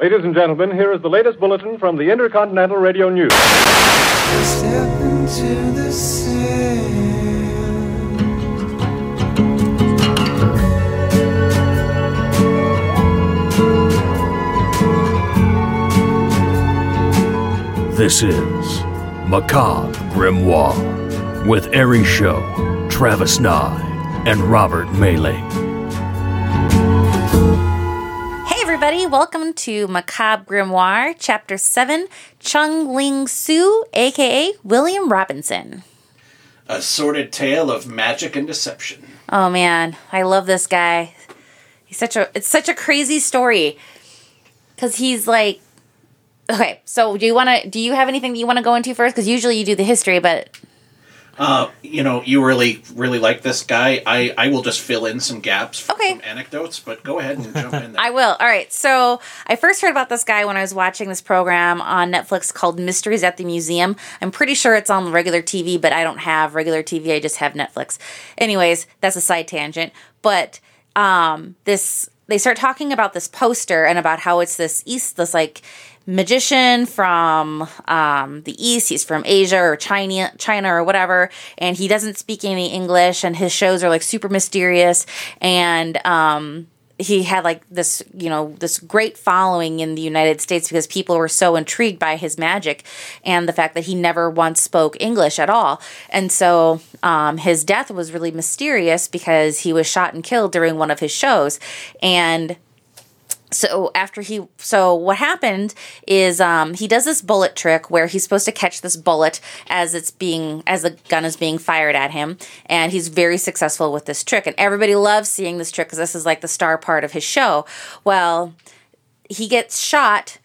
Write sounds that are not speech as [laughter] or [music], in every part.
Ladies and gentlemen, here is the latest bulletin from the Intercontinental Radio News. Step into the. This is Macabre Grimoire with Ari Show, Travis Nye, and Robert Melee. Everybody, welcome to Macabre Grimoire, Chapter 7 Chung Ling Soo, aka William Robinson. A sordid tale of magic and deception. Oh man, I love this guy. He's such a it's such a crazy story. Cuz he's like Okay, so do you want to do you have anything that you want to go into first cuz usually you do the history, but Uh, you know, you really, really like this guy. I, I will just fill in some gaps Okay. from anecdotes, but go ahead and jump in [laughs] there. I will. All right. So I first heard about this guy when I was watching this program on Netflix called Mysteries at the Museum. I'm pretty sure it's on regular TV, but I don't have regular TV. I just have Netflix. Anyways, that's a side tangent. But um, this they start talking about this poster and about how it's this east this like magician from um, the east. He's from asia or china china or whatever. And he doesn't speak any english and his shows are like super mysterious. And um, he had like this you know this great following in the united states because people were so intrigued by his magic and the fact that he never once spoke english at all. And so um, his death was really mysterious because he was shot and killed during one of his shows. And so after he so what happened is um, he does this bullet trick where he's supposed to catch this bullet as it's being as the gun is being fired at him. And he's very successful with this trick. And everybody loves seeing this trick because this is like the star part of his show. Well he gets shot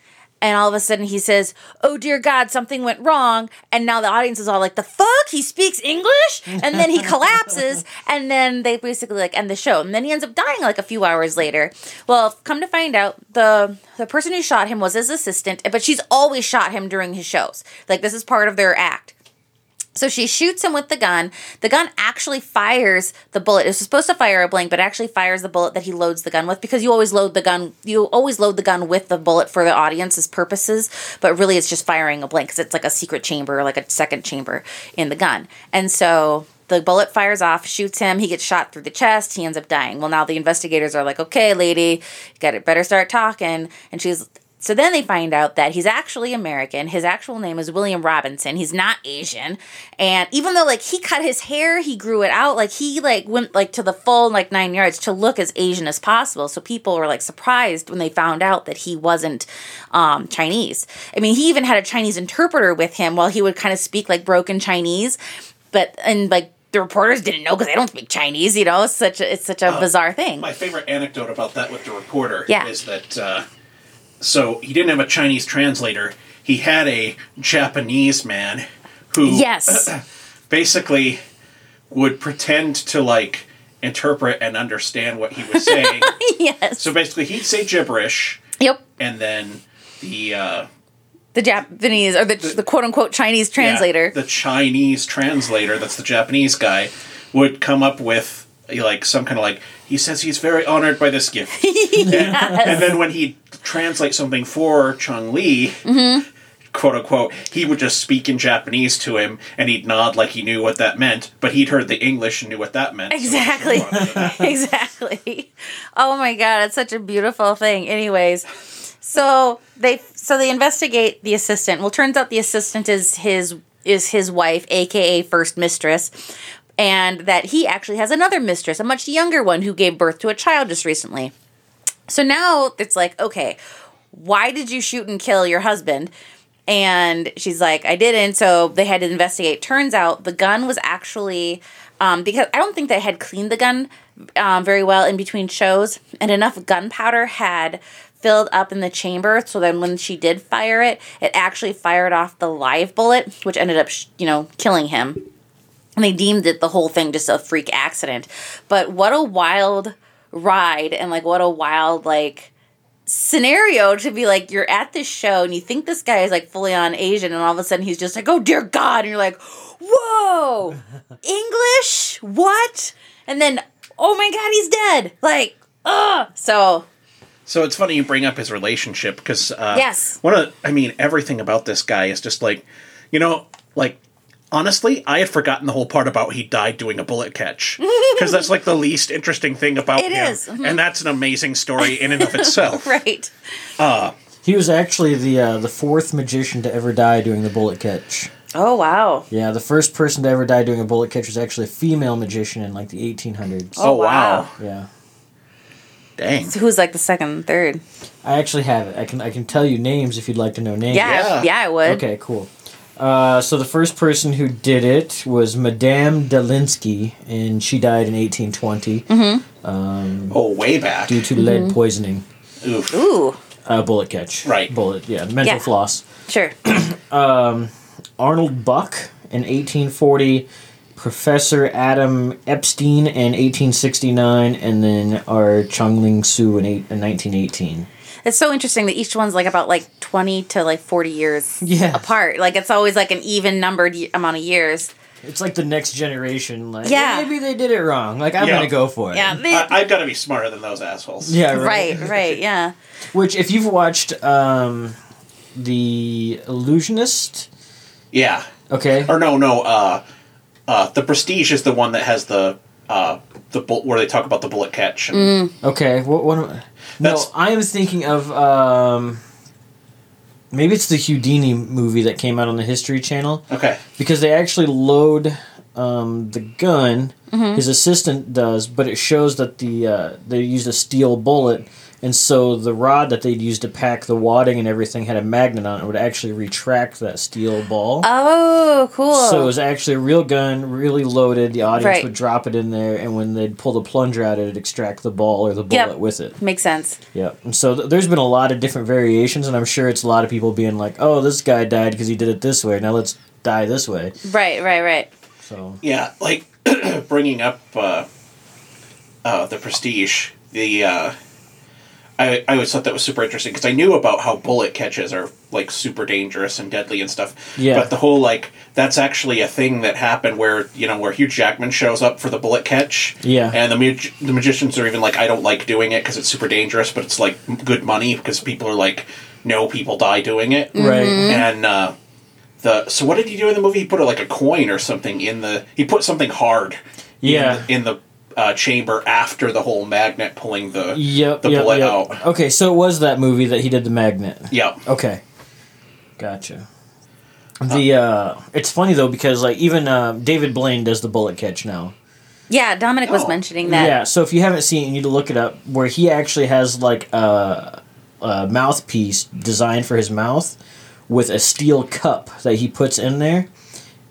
and all of a sudden he says, "Oh dear God, something went wrong." And now the audience is all like, "The fuck? He speaks English?" And then he [laughs] collapses, and then they basically like end the show. And then he ends up dying like a few hours later. Well, come to find out, the the person who shot him was his assistant, but she's always shot him during his shows. Like this is part of their act. So she shoots him with the gun. The gun actually fires the bullet. It's supposed to fire a blank, but actually fires the bullet that he loads the gun with because you always load the gun. You always load the gun with the bullet for the audience's purposes, but really it's just firing a blank because it's like a secret chamber, like a second chamber in the gun. And so the bullet fires off, shoots him. He gets shot through the chest. He ends up dying. Well, now the investigators are like, "Okay, lady, got it. Better start talking." And she's so then they find out that he's actually American. His actual name is William Robinson. He's not Asian. And even though like he cut his hair, he grew it out, like he like went like to the full like 9 yards to look as Asian as possible. So people were like surprised when they found out that he wasn't um Chinese. I mean, he even had a Chinese interpreter with him while he would kind of speak like broken Chinese, but and like the reporters didn't know because they don't speak Chinese, you know. It's such a, it's such a bizarre thing. My favorite anecdote about that with the reporter Yeah. is that uh, so he didn't have a Chinese translator. He had a Japanese man who Yes. [clears throat] basically would pretend to like interpret and understand what he was [laughs] saying. yes. so basically, he'd say gibberish, Yep. and then the uh, The Japanese or the, the quote unquote Chinese yeah, translator. the Chinese translator, that's the Japanese guy, would come up with like some kind of like he says he's very honored by this gift, and, [laughs] and then when he translate something for Chung Li. Mm-hmm. Quote unquote, he would just speak in Japanese to him, and he'd nod like he knew what that meant. But he'd heard the English and knew what that meant. Exactly. that. [laughs] exactly. Oh my god, it's such a beautiful thing. Anyways, so they so they investigate the assistant. Well, turns out the assistant is his is his wife, aka first mistress, and that he actually has another mistress, a much younger one who gave birth to a child just recently. So now it's like, okay, why did you shoot and kill your husband? And she's like, I didn't. So they had to investigate. Turns out the gun was actually, um, because I don't think they had cleaned the gun um, very well in between shows, and enough gunpowder had filled up in the chamber. So then when she did fire it, it actually fired off the live bullet, which ended up, you know, killing him. And they deemed it the whole thing just a freak accident. But what a wild ride and like what a wild like scenario to be like you're at this show and you think this guy is like fully on Asian and all of a sudden he's just like, oh dear God, and you're like, whoa, [laughs] English? What? And then, oh my God, he's dead. Like, ugh. So So it's funny you bring up his relationship because uh, Yes. one of I mean everything about this guy is just like, you know, like honestly, I had forgotten the whole part about he died doing a bullet catch [laughs] because that's like the least interesting thing about It him, is, mhm. and that's an amazing story in and of [laughs] itself. Right. He was actually the uh, the fourth magician to ever die doing the bullet catch. Oh wow. Yeah, the first person to ever die doing a bullet catch was actually a female magician in like the 1800s. Oh, wow. Yeah, Dang. So who's like the second and third? I actually have it. I can I can tell you names if you'd like to know names. Yeah. Yeah. Yeah, I would. Okay, cool. Uh, so the first person who did it was Madame Delinsky, and she died in 1820 Mm-hmm. um, Oh, way back. due to lead poisoning. Oof. Ooh. Uh, bullet catch. Right. Bullet. Yeah. Mental Yeah. floss. Sure. [clears throat] um, Arnold Buck in 1840, Professor Adam Epstein in 1869, and then our Chung Ling Soo in, eight, in 1918. It's so interesting that each one's like about like twenty to like forty years Yeah. apart. Like it's always like an even numbered amount of years. It's like the next generation. Like, Yeah. maybe they did it wrong. Like, I'm Yeah. going to go for it. Yeah. they- I, I've got to be smarter than those assholes. Yeah, right. right. Right. Yeah. [laughs] Which, if you've watched um, The Illusionist, Yeah. okay, Or no, no. Uh, uh, the Prestige is the one that has the uh, the bull- where they talk about the bullet catch. And, okay, what, what am I? No, I am thinking of um, maybe it's the Houdini movie that came out on the History Channel. Okay. because they actually load um, the gun. His assistant does, but it shows that the uh, they used a steel bullet, and so the rod that they'd used to pack the wadding and everything had a magnet on it. It would actually retract that steel ball. Oh, cool. So it was actually a real gun, really loaded. The audience Right. would drop it in there, and when they'd pull the plunger out, it'd extract the ball or the bullet Yep. with it. Makes sense. Yeah. And so th- there's been a lot of different variations, and I'm sure it's a lot of people being like, "Oh, this guy died because he did it this way. Now let's die this way." Right. Right. Right. So Yeah, like [clears throat] bringing up uh, uh, the Prestige. The uh, I I always thought that was super interesting because I knew about how bullet catches are like super dangerous and deadly and stuff. Yeah. But the whole like that's actually a thing that happened where you know where Hugh Jackman shows up for the bullet catch. Yeah. And the mag- the magicians are even like I don't like doing it because it's super dangerous, but it's like good money because people are like no people die doing it. right. And uh, the so what did he do in the movie? He put like a coin or something in the. He put something hard. Yeah. In the, in the uh, chamber after the whole magnet pulling the Yep. the yep, bullet yep. out. Okay, so it was that movie that he did the magnet. Yeah. Okay. Gotcha. The uh it's funny though because like even uh, David Blaine does the bullet catch now. Yeah. Dominic was Oh. mentioning that. Yeah, so if you haven't seen it, you need to look it up where he actually has like a, a mouthpiece designed for his mouth with a steel cup that he puts in there.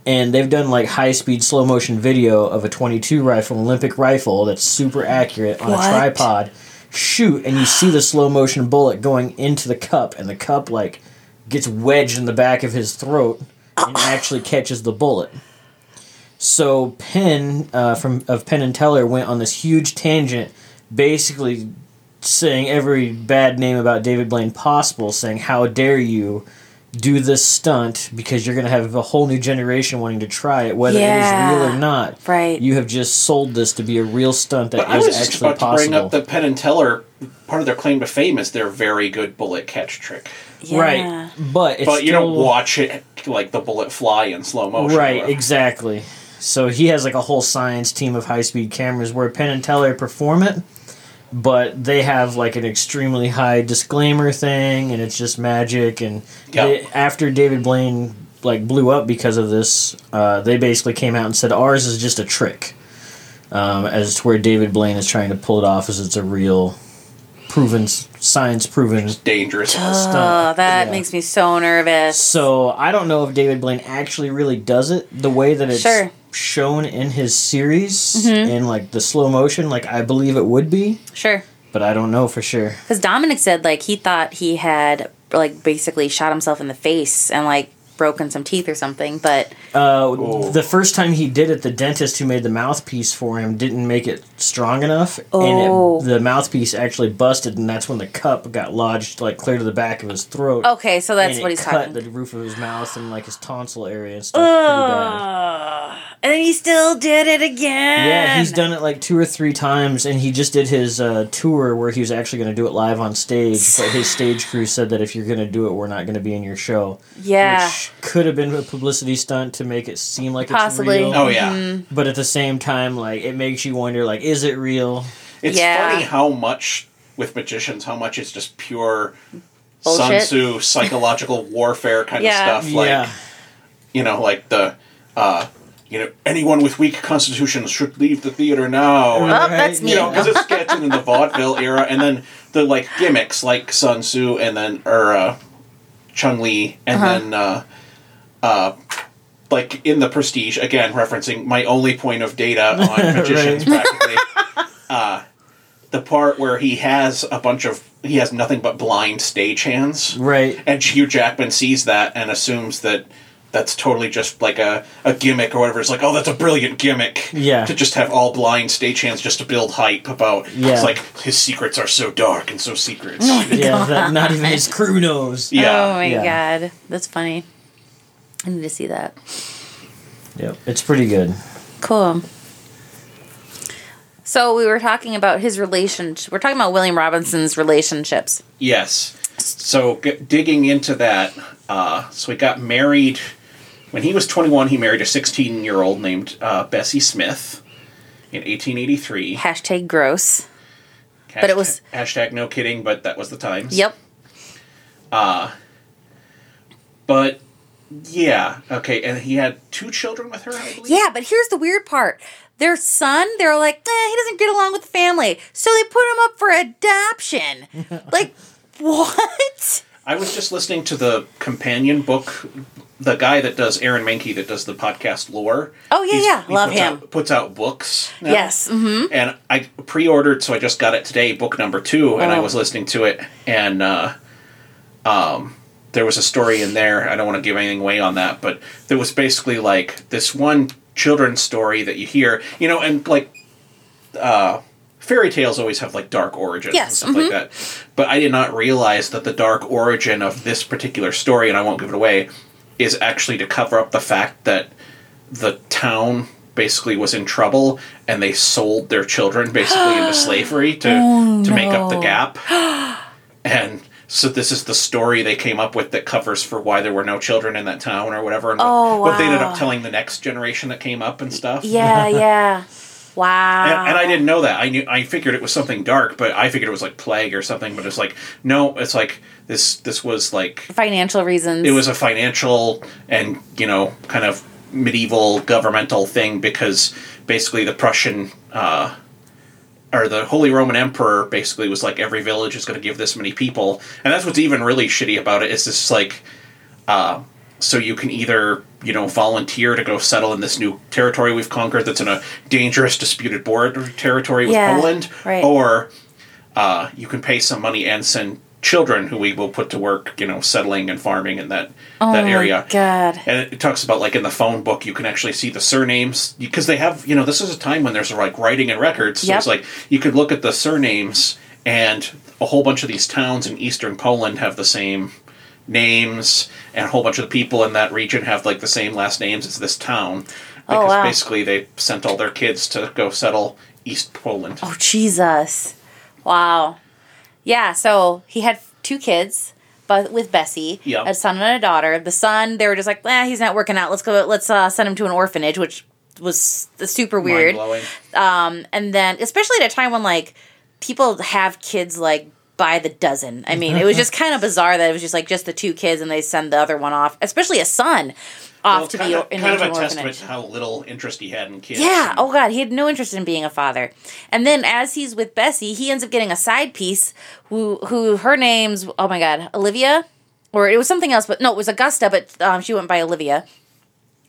And they've done like high speed slow motion video of a 22 rifle, Olympic rifle that's super accurate on What? a tripod. Shoot, and you see the slow motion bullet going into the cup, and the cup like gets wedged in the back of his throat and actually catches the bullet. So Penn uh, from of Penn and Teller went on this huge tangent, basically saying every bad name about David Blaine possible, saying how dare you do this stunt because you're going to have a whole new generation wanting to try it, whether it Yeah. is real or not. Right. You have just sold this to be a real stunt that But I is was just actually about to bring up the Penn and Teller. Part of their claim to fame is their very good bullet catch trick. Yeah. Right, but it's but you still, don't watch it like the bullet fly in slow motion. Right, whatever. exactly. So he has like a whole science team of high speed cameras where Penn and Teller perform it, but they have like an extremely high disclaimer thing, and it's just magic. And Yeah. they- after David Blaine like blew up because of this, uh, they basically came out and said ours is just a trick. Um, as to where David Blaine is trying to pull it off as it's a real, proven science proven Dangerous. Stuff. Oh, stunt. that Yeah. makes me so nervous. So I don't know if David Blaine actually really does it the way that it's Sure. Shown in his series in like the slow motion. Like I believe it would be, Sure. but I don't know for sure. Because Dominic said like he thought he had like basically shot himself in the face and like broken some teeth or something, but Uh, Oh. the first time he did it, the dentist who made the mouthpiece for him didn't make it strong enough, Oh. and it, the mouthpiece actually busted, and that's when the cup got lodged like clear to the back of his throat. okay, so that's and what it he's cut talking. the roof of his mouth and like his tonsil area and stuff. Pretty bad. Ugh. And then he still did it again. Yeah, he's done it like two or three times, and he just did his uh, tour where he was actually going to do it live on stage. But his [sighs] stage crew said that if you're going to do it, we're not going to be in your show. Yeah. Which could have been a publicity stunt to make it seem like Possibly. it's real. Oh yeah. Mm-hmm. But at the same time, like it makes you wonder, like, is it real? It's Yeah. funny how much with magicians, how much is just pure Bullshit. Sun Tzu psychological warfare kind Yeah. of stuff. Like yeah, you know, like the uh, you know, anyone with weak constitutions should leave the theater now. Oh, And, that's me. you know, because it's getting in the vaudeville era, and then the like gimmicks like Sun Tzu, and then or uh, Chung Li, and Uh-huh. then uh, uh, like in the Prestige again, referencing my only point of data [laughs] on magicians practically. Uh, the part where he has a bunch of he has nothing but blind stagehands, right. and Hugh Jackman sees that and assumes that that's totally just like a, a gimmick or whatever. It's like, oh, that's a brilliant gimmick. Yeah. To just have all blind stagehands just to build hype about. Yeah. It's like his secrets are so dark and so secret. [laughs] Yeah, that not even his crew knows. yeah. [laughs] Oh my Yeah. god, that's funny. I need to see that. Yep, it's pretty good. Cool. So we were talking about his relationship. We're talking about William Robinson's relationships. Yes. So g- digging into that, uh, so he got married when he was 21. He married a 16 year old named uh, Bessie Smith in 1883. Hashtag gross. But it was- hashtag no kidding, but that was the times. Yep. But yeah, okay, and he had two children with her, I believe. Yeah, but here's the weird part. Their son, they're like, eh, he doesn't get along with the family. So they put him up for adoption. [laughs] like, what? I was just listening to the companion book. The guy that does Aaron Mahnke that does the podcast Lore. Oh, yeah, yeah. Love puts him. Out, puts out books. now. Yes. hmm and I pre-ordered, so I just got it today, book number two, and I Oh. was listening to it, and uh, um, there was a story in there. I don't want to give anything away on that, but there was basically like this one children's story that you hear, you know, and like uh, fairy tales always have like dark origins Yes, and stuff like that. But I did not realize that the dark origin of this particular story, and I won't give it away, is actually to cover up the fact that the town basically was in trouble and they sold their children basically into [gasps] slavery to oh, to make up the gap. [gasps] And so this is the story they came up with that covers for why there were no children in that town or whatever and what- Oh, what, they ended up telling the next generation that came up and stuff. Yeah, [laughs] yeah. Wow. And, and I didn't know that. I knew I figured it was something dark, but I figured it was like plague or something. But it's like no, it's like this. This was like Financial reasons. it was a financial and you know kind of medieval governmental thing because basically the Prussian uh, or the Holy Roman Emperor basically was like every village is going to give this many people, and that's what's even really shitty about it. it is this like. Uh, so you can either you know volunteer to go settle in this new territory we've conquered that's in a dangerous disputed border territory with Yeah, Poland, right. or uh, you can pay some money and send children who we will put to work, you know, settling and farming in that that area. Oh God. And it, it talks about like in the phone book, you can actually see the surnames because they have, you know, this is a time when there's like writing and records. So Yep. it's like you could look at the surnames, and a whole bunch of these towns in eastern Poland have the same names, and a whole bunch of the people in that region have like the same last names as this town because Oh, wow. basically they sent all their kids to go settle East Poland. Oh Jesus! Wow. Yeah. So he had two kids, but with Bessie, Yeah. a son and a daughter. The son, they were just like, "Eh, he's not working out. Let's go. Let's uh, send him to an orphanage," which was super weird. Um, and then, especially at a time when like people have kids like by the dozen. I mean, it was just kind of bizarre that it was just like just the two kids, and they send the other one off, especially a son, off Well, to be of, in kind of a testament to how little interest he had in kids. Yeah. And- Oh God, he had no interest in being a father. And then as he's with Bessie, he ends up getting a side piece who who her name's oh my God, Olivia, or it was something else, but no, it was Augusta, but um, she went by Olivia.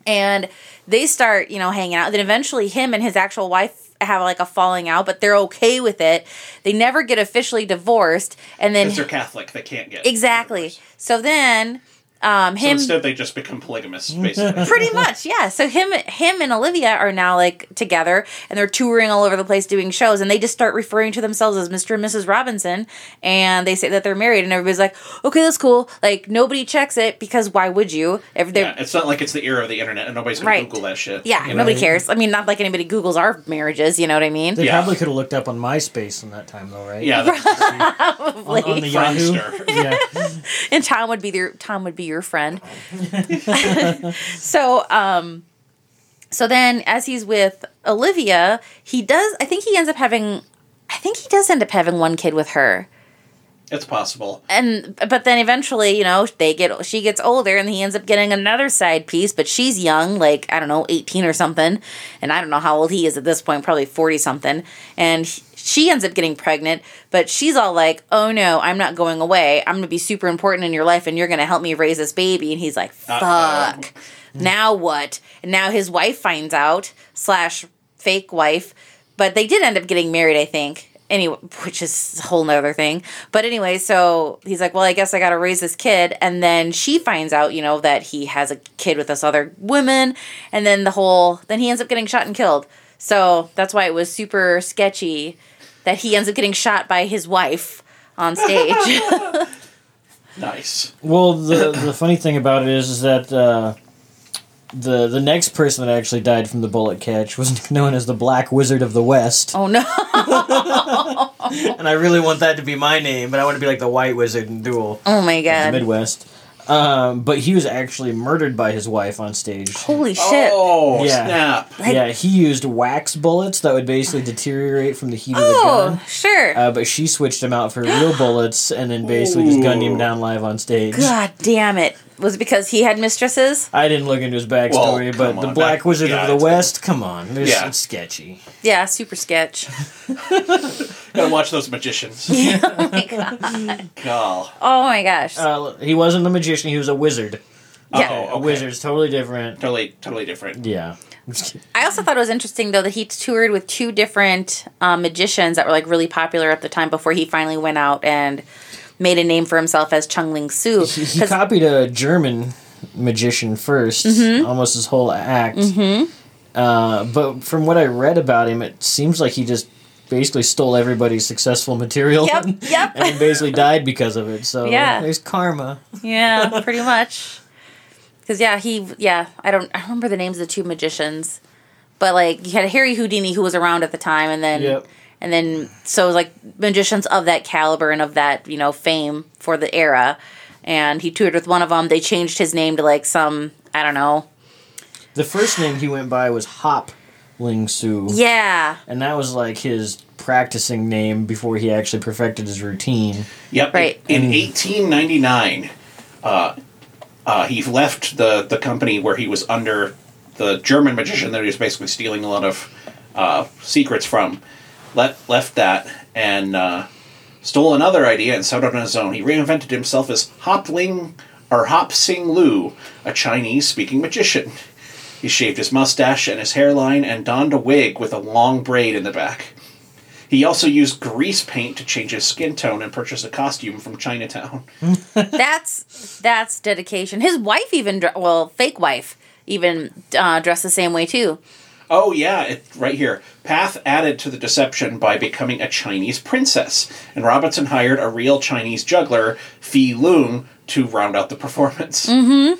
And they start, you know, hanging out. Then eventually, him and his actual wife have like a falling out, but they're okay with it. They never get officially divorced, and then they're Catholic, they can't get Exactly. So then um, So instead, they just become polygamists, [laughs] basically. pretty much yeah so him him and olivia are now like together and they're touring all over the place doing shows and they just start referring to themselves as mr and mrs robinson and they say that they're married and everybody's like okay that's cool like nobody checks it because why would you Every, they're- yeah, it's not like it's the era of the internet and nobody's gonna Right. Google that shit. yeah, you know? nobody cares i mean not like anybody googles our marriages you know what i mean They Yeah. probably could have looked up on MySpace in that time, though, right? Yeah, that's [laughs] true. on, on the Yahoo. [laughs] Yeah, and Tom would be your Tom would be your friend. [laughs] so um so then as he's with Olivia, he does I think he ends up having I think he does end up having one kid with her. it's possible. And but then eventually, you know, they get she gets older and he ends up getting another side piece, but she's young, like I don't know, 18 or something. And I don't know how old he is at this point, probably 40 something. And he- she ends up getting pregnant, but she's all like, "Oh no, I'm not going away. I'm going to be super important in your life and you're going to help me raise this baby." And he's like, "Fuck." Now what? And now his wife finds out, slash fake wife. But they did end up getting married, I think. Anyway, which is a whole nother thing. But anyway, so he's like, Well, I guess I gotta raise this kid. And then she finds out, you know, that he has a kid with this other woman. And then the whole then he ends up getting shot and killed. So that's why it was super sketchy that he ends up getting shot by his wife on stage. [laughs] Nice. Well, the the funny thing about it is, is that uh, the the next person that actually died from the bullet catch was [laughs] known as the Black Wizard of the West, oh no. [laughs] and I really want that to be my name, but I want to be like the White Wizard in Duel, Oh my the god. Midwest. Um, but he was actually murdered by his wife on stage. Holy shit. Oh Yeah. snap! yeah, he used wax bullets that would basically deteriorate from the heat of the Oh, gun. sure. Uh, but she switched him out for real bullets and then basically just gunned him down live on stage. God damn it. Was it because he had mistresses? I didn't look into his backstory, Well, but come the Black that- Wizard yeah, of the it's- West, come on, it's, Yeah. it's sketchy. Yeah, super sketch. [laughs] Gotta watch those magicians. [laughs] oh my god. God. Oh my gosh. Uh, he wasn't a magician; he was a wizard. yeah. Oh, A okay. wizard's totally different. Totally, totally different. Yeah. I also thought it was interesting though that he toured with two different um, magicians that were like really popular at the time before he finally went out and made a name for himself as Chung Ling Soo. He, he copied a German magician 1st Mm-hmm. almost his whole act. Uh, but from what I read about him, it seems like he just basically stole everybody's successful material. Yep, yep. and basically died because of it. So Yeah. there's karma. yeah, [laughs] pretty much. Because yeah, he yeah I don't I remember the names of the two magicians, but like you had Harry Houdini who was around at the time, and then Yep. And then so it was like magicians of that caliber and of that you know fame for the era, and he toured with one of them. They changed his name to like some I don't know. The first name he went by was Hop Ling Su. Yeah, And that was like his practicing name before he actually perfected his routine. Yep. Right. In 1899, uh, uh, he left the, the company where he was under the German magician that he was basically stealing a lot of uh, secrets from. Let, left that and uh, stole another idea and set out on his own. He reinvented himself as Hop Ling or Hop Sing Lu, a Chinese speaking magician. He shaved his mustache and his hairline and donned a wig with a long braid in the back. He also used grease paint to change his skin tone and purchased a costume from Chinatown. [laughs] that's that's dedication. His wife even well fake wife even uh, dressed the same way too. Oh yeah, it, right here. Path added to the deception by becoming a Chinese princess, and Robinson hired a real Chinese juggler, Fi Lung, to round out the performance. [laughs] I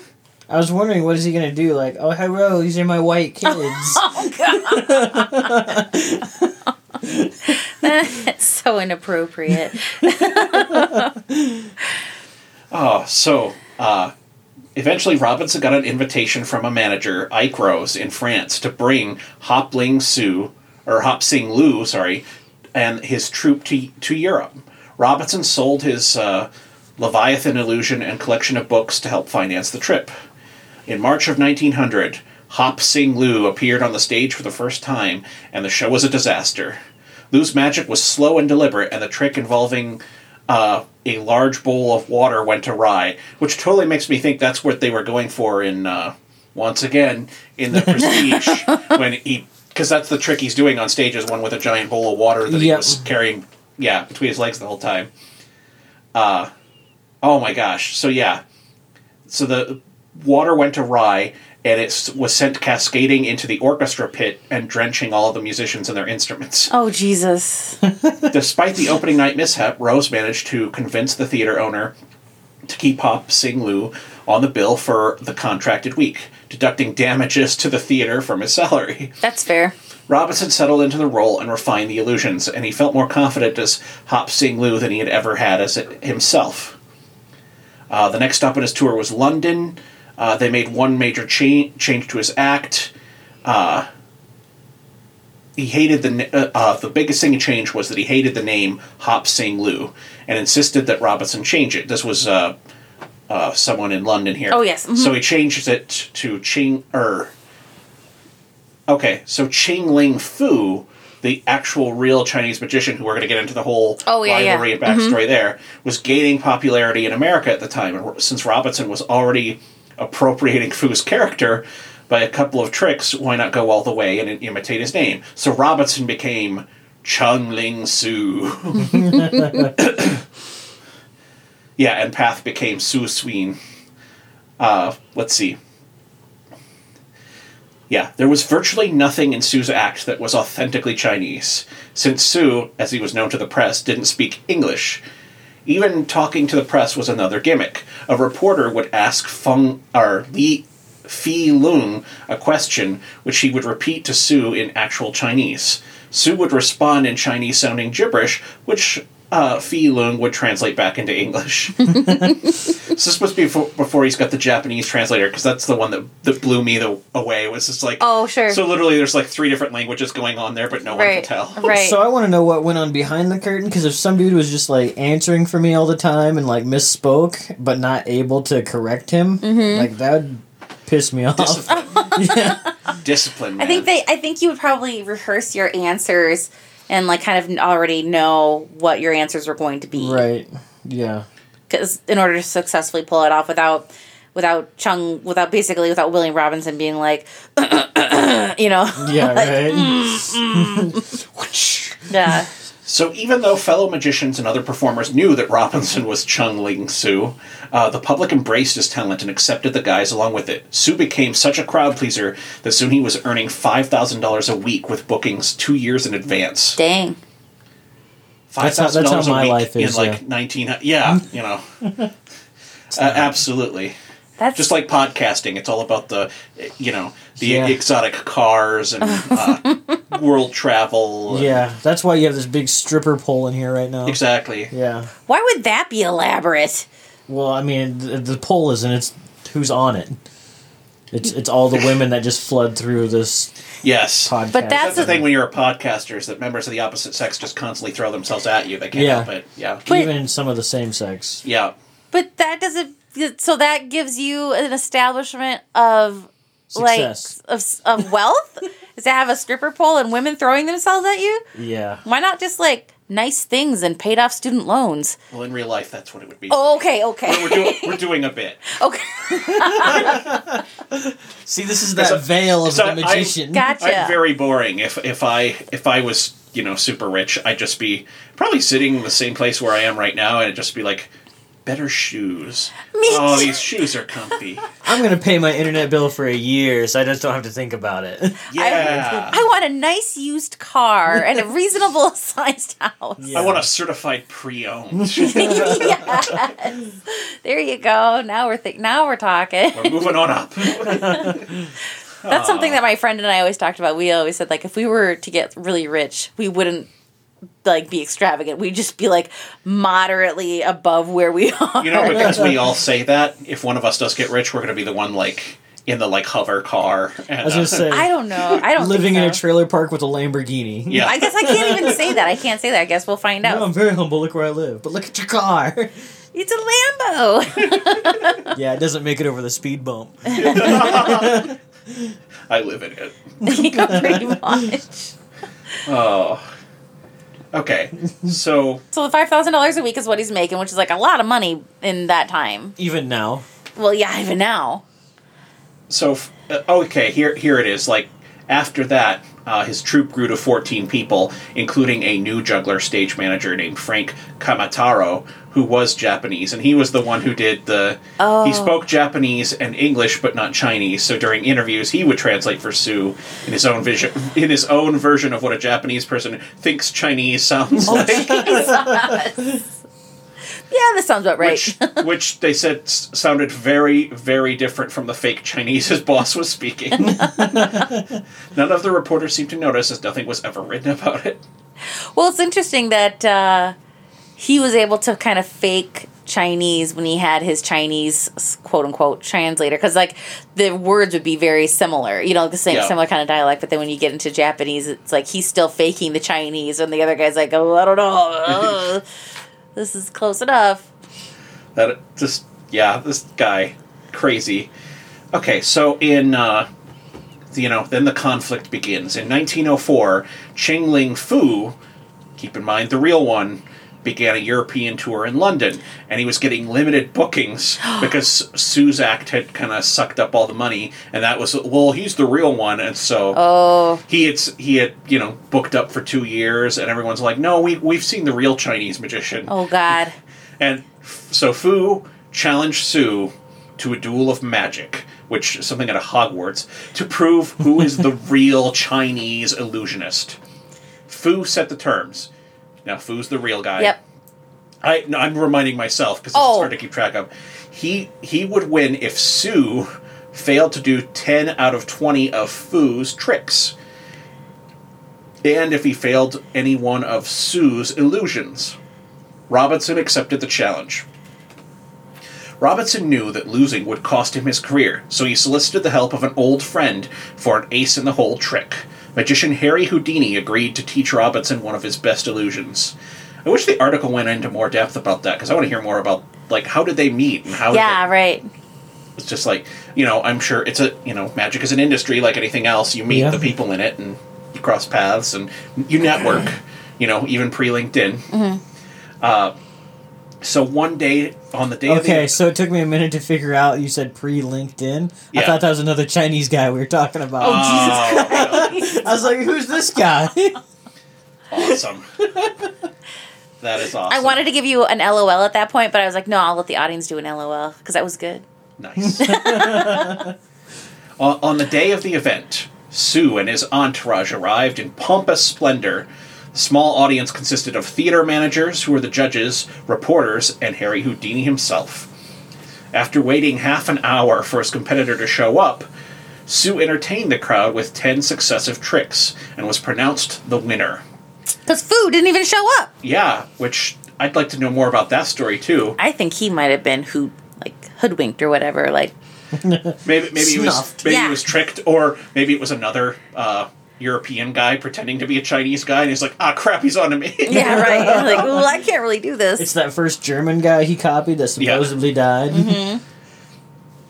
was wondering what is he gonna do? Like, oh hello, these are my white [laughs] kids. oh god. That's so inappropriate. Oh, [laughs] so uh, eventually Robinson got an invitation from a manager, Ike Rose, in France, to bring Hop Ling Su or Hop Sing Lu, sorry, and his troupe to to Europe. Robinson sold his uh, Leviathan illusion and collection of books to help finance the trip. In March of 1900, Hop Sing Lu appeared on the stage for the first time, and the show was a disaster. Lu's magic was slow and deliberate, and the trick involving uh, a large bowl of water went awry, which totally makes me think that's what they were going for in, uh, once again, in the [laughs] Prestige, when he, because that's the trick he's doing on stage is one with a giant bowl of water that he Yep. was carrying, yeah, between his legs the whole time. Uh, oh my gosh, so yeah, so the water went awry and it was sent cascading into the orchestra pit and drenching all of the musicians and their instruments. [laughs] Oh Jesus! Despite the opening night mishap, Rose managed to convince the theater owner to keep Hop Sing Lu on the bill for the contracted week, deducting damages to the theater from his salary. That's fair. Robinson settled into the role and refined the illusions, and he felt more confident as Hop Sing Lu than he had ever had as himself. Uh, the next stop on his tour was London. Uh, they made one major cha- change to his act. Uh, he hated the uh, uh, the biggest thing he changed was that he hated the name Hop Sing Lu and insisted that Robinson change it. This was uh, uh, someone in London here. Oh, yes, mhm. So he changed it to Ching er. Okay, so Ching Ling Foo, the actual real Chinese magician, who we're going to get into the whole Oh, yeah, yeah. rivalry and backstory there, was gaining popularity in America at the time. And since Robinson was already appropriating Fu's character by a couple of tricks, why not go all the way and imitate his name? So Robinson became Chung Ling Soo. [laughs] yeah, and Path became Su Sween. Uh, let's see. Yeah, there was virtually nothing in Sue's act that was authentically Chinese, since Sue, as he was known to the press, didn't speak English. Even talking to the press was another gimmick. A reporter would ask Feng or Li Fi Lung a question, which he would repeat to Sue in actual Chinese. Sue would respond in Chinese sounding gibberish, which uh, Fi Lung would translate back into English. [laughs] so this must be before, before he's got the Japanese translator, because that's the one that, that blew me the, away. Was just like, Oh, sure. So literally, there's like three different languages going on there, but no one can tell. Right. So I want to know what went on behind the curtain because if some dude was just like answering for me all the time and like misspoke but not able to correct him, Mm-hmm. like that would piss me off. Discipline, [laughs] discipline. I think they. I think you would probably rehearse your answers and like kind of already know what your answers were going to be. right? Yeah. Because in order to successfully pull it off without without Chung without basically without William Robinson being like, [coughs] you know, Yeah. [laughs] Right. Mm, mm. [laughs] yeah. So even though fellow magicians and other performers knew that Robinson was Chung Ling Soo, uh, the public embraced his talent and accepted the guys along with it. Su became such a crowd pleaser that soon he was earning five thousand dollars a week with bookings two years in advance. Dang. Five That's how- thousand that's how dollars a my week life is, in like yeah. nineteen. Yeah, you know, [laughs] uh, absolutely. That's Just like podcasting, it's all about the, you know, the Yeah. exotic cars and uh, [laughs] world travel. and- Yeah. That's why you have this big stripper pole in here right now. exactly. Yeah. why would that be elaborate? Well, I mean, the, the poll isn't. It's who's on it. It's it's all the women that just flood through this Yes. podcast. But that's That's the a- thing when you're a podcaster is that members of the opposite sex just constantly throw themselves at you. They can't Yeah. help it. Yeah. But- even some of the same sex. Yeah. But that doesn't. So that gives you an establishment of Success. like of of wealth. [laughs] Is to have a stripper pole and women throwing themselves at you? Yeah. Why not just like nice things and paid off student loans? Well, in real life, that's what it would be. Oh, okay, okay, We're, doing, we're doing a bit. [laughs] okay. [laughs] See, this is that So- veil of so the I- magician. Gotcha. I'm very boring. If if I if I was you know super rich, I'd just be probably sitting in the same place where I am right now, and it'd just be like better shoes. Me oh, too. these shoes are comfy. [laughs] I'm gonna pay my internet bill for a year, so I just don't have to think about it. Yeah. I want a nice used car and a reasonable [laughs] sized house. Yeah. I want a certified pre-owned. [laughs] yes. There you go. Now we're think. Now we're talking. We're moving on up. That's something that my friend and I always talked about. We always said like if we were to get really rich, we wouldn't like be extravagant. We'd just be like moderately above where we [laughs] are. You know, because we [laughs] all say that if one of us does get rich, we're going to be the one like in the like hover car. And, I was uh, gonna say, I don't know. I don't living think in a trailer park with a Lamborghini. yeah. I guess I can't even say that. I can't say that. I guess we'll find No, out. I'm very humble. Look where I live, but look at your car. [laughs] It's a Lambo. yeah, it doesn't make it over the speed bump. I live in it. yeah, pretty much. Oh. Okay. So So the five thousand dollars a week is what he's making, which is like a lot of money in that time. Even now, Well, yeah, even now. so f- uh, okay, here here it is. Like after that, uh, his troupe grew to 14 people, including a new juggler stage manager named Frank Kamataro, who was Japanese, and he was the one who did the. Oh. He spoke Japanese and English, but not Chinese. So during interviews, he would translate for Sue in his own vision, in his own version of what a Japanese person thinks Chinese sounds like. [laughs] [laughs] Yeah, that sounds about right. which, which they said s- sounded very, very different from the fake Chinese his boss was speaking. [laughs] None of the reporters seemed to notice, as nothing was ever written about it. Well, it's interesting that uh, he was able to kind of fake Chinese when he had his Chinese quote unquote translator because like the words would be very similar, you know, the same Yeah. similar kind of dialect. But then when you get into Japanese, it's like he's still faking the Chinese, and the other guy's like, oh, I don't know, [laughs] this is close enough. That just yeah, this guy crazy. Okay, so in uh, you know, then the conflict begins in 1904. Cheng Ling Fu, keep in mind the real one, began a European tour in London, and he was getting limited bookings [gasps] because Sue's act had kind of sucked up all the money, and that was well, he's the real one, and so Oh, he had he had you know booked up for two years, and everyone's like, no, we we've seen the real Chinese magician. oh God. And so Fu challenged Sue to a duel of magic, which is something at a Hogwarts, to prove who is the [laughs] real Chinese illusionist. Fu set the terms. Now Fu's the real guy. Yep. I no, I'm reminding myself because Oh. it's hard to keep track of. He he would win if Sue failed to do ten out of twenty of Fu's tricks, and if he failed any one of Sue's illusions. Robinson accepted the challenge. Robinson knew that losing would cost him his career, so he solicited the help of an old friend for an ace in the hole trick. Magician Harry Houdini agreed to teach Robinson one of his best illusions. I wish the article went into more depth about that because I want to hear more about like how did they meet and how Yeah, they- right. it's just like you know I'm sure it's a you know magic is an industry like anything else you meet Yeah. the people in it and you cross paths and you network [clears throat] you know even pre LinkedIn. Mm-hmm. Uh, so one day on the day of the Okay, so it took me a minute to figure out. You said pre LinkedIn. Yeah. I thought that was another Chinese guy we were talking about. Oh, oh Jesus! I was like, "Who's this guy?" awesome. that is awesome. I wanted to give you an LOL at that point, but I was like, no, I'll let the audience do an LOL because that was good. Nice. [laughs] [laughs] on, on the day of the event, Sue and his entourage arrived in pompous splendor. The small audience consisted of theater managers, who were the judges, reporters, and Harry Houdini himself. After waiting half an hour for his competitor to show up, Sue entertained the crowd with ten successive tricks and was pronounced the winner. Because food didn't even show up. Yeah, which I'd like to know more about that story too. I think he might have been who, like hoodwinked or whatever. Like, Maybe maybe he was maybe Yeah. he was tricked, or maybe it was another uh, European guy pretending to be a Chinese guy, and he's like, ah, crap, he's onto me. yeah, right. [laughs] like, well, I can't really do this. it's that first German guy he copied that Yeah. supposedly died. Mm-hmm.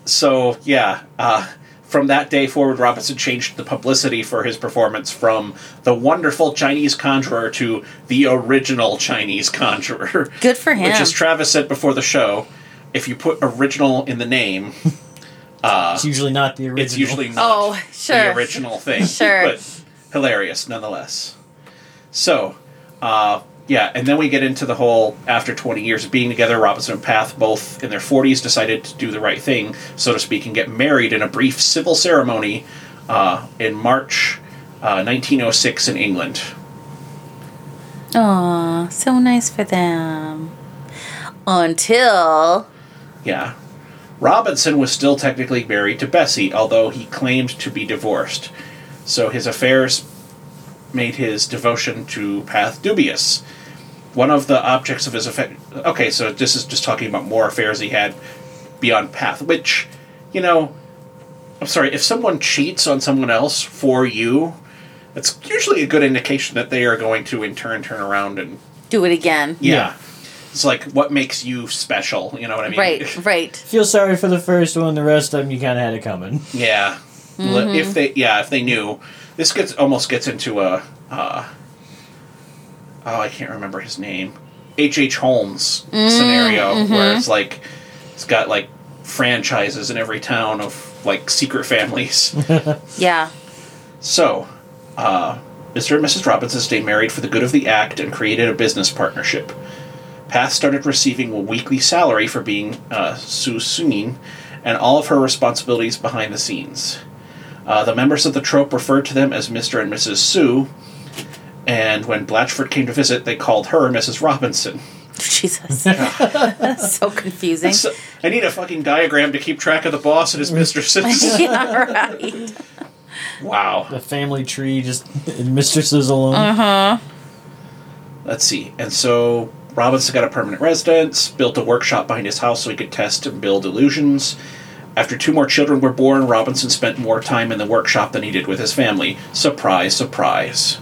so yeah, uh, from that day forward, Robinson changed the publicity for his performance from the wonderful Chinese conjurer to the original Chinese conjurer. Good for him. Which, as Travis said before the show, if you put original in the name, [laughs] It's usually not the original. it's usually not Oh, sure. the original thing. [laughs] Sure. But hilarious nonetheless. So, uh, yeah, and then we get into the whole after 20 years of being together, Robinson and Path, both in their 40s, decided to do the right thing, so to speak, and get married in a brief civil ceremony uh, in March uh, 1906 in England. Aw, so nice for them. Until Yeah. Robinson was still technically married to Bessie, although he claimed to be divorced. So his affairs made his devotion to Path dubious. One of the objects of his affection. Okay, so this is just talking about more affairs he had beyond Path, which, you know, I'm sorry, if someone cheats on someone else for you, it's usually a good indication that they are going to in turn turn around and do it again. yeah. Yeah. It's like what makes you special, you know what I mean? Right, right. Feel sorry for the first one. The rest of them you kind of had it coming. Yeah. Li- If they yeah, if they knew. This gets almost gets into a uh, oh, I can't remember his name. H. H. Holmes scenario where it's like it's got like franchises in every town of like secret families. [laughs] Yeah. so, uh, Mr. and Mrs. Robinson stayed married for the good of the act and created a business partnership. Path started receiving a weekly salary for being uh, Sue Sungin and all of her responsibilities behind the scenes. Uh, the members of the trope referred to them as Mr. and Mrs. Sue, and when Blatchford came to visit, they called her Mrs. Robinson. [laughs] Jesus. That's [laughs] so confusing. So, I need a fucking diagram to keep track of the boss and his mistresses. [laughs] yeah, right. wow. The family tree just mistresses alone. Uh-huh. Let's see. And so Robinson got a permanent residence, built a workshop behind his house so he could test and build illusions. After two more children were born, Robinson spent more time in the workshop than he did with his family. Surprise, surprise.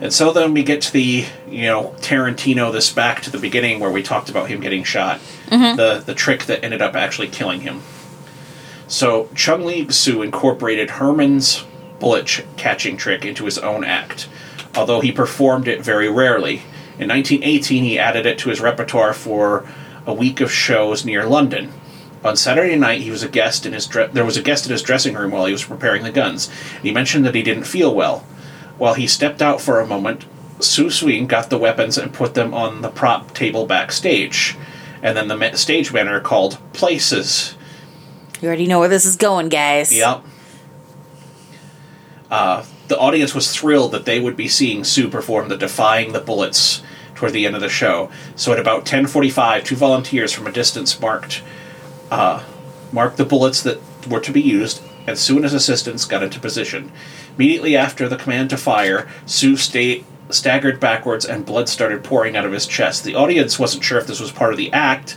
And so then we get to the, you know, Tarantino this back to the beginning where we talked about him getting shot. Mm-hmm. The the trick that ended up actually killing him. So Chung Ling Soo incorporated Herrmann's bullet ch- catching trick into his own act, although he performed it very rarely. In 1918, he added it to his repertoire for a week of shows near London. On Saturday night, he was a guest in his dre- there was a guest in his dressing room while he was preparing the guns. And he mentioned that he didn't feel well. While he stepped out for a moment, Su Swing got the weapons and put them on the prop table backstage. And then the stage manager called places. You already know where this is going, guys. Yep. Uh, the audience was thrilled that they would be seeing Soo perform the Defying the Bullets toward the end of the show. So at about 10:45, two volunteers from a distance marked uh, marked the bullets that were to be used, and Soo and his assistants got into position. Immediately after the command to fire, Soo sta- staggered backwards and blood started pouring out of his chest. The audience wasn't sure if this was part of the act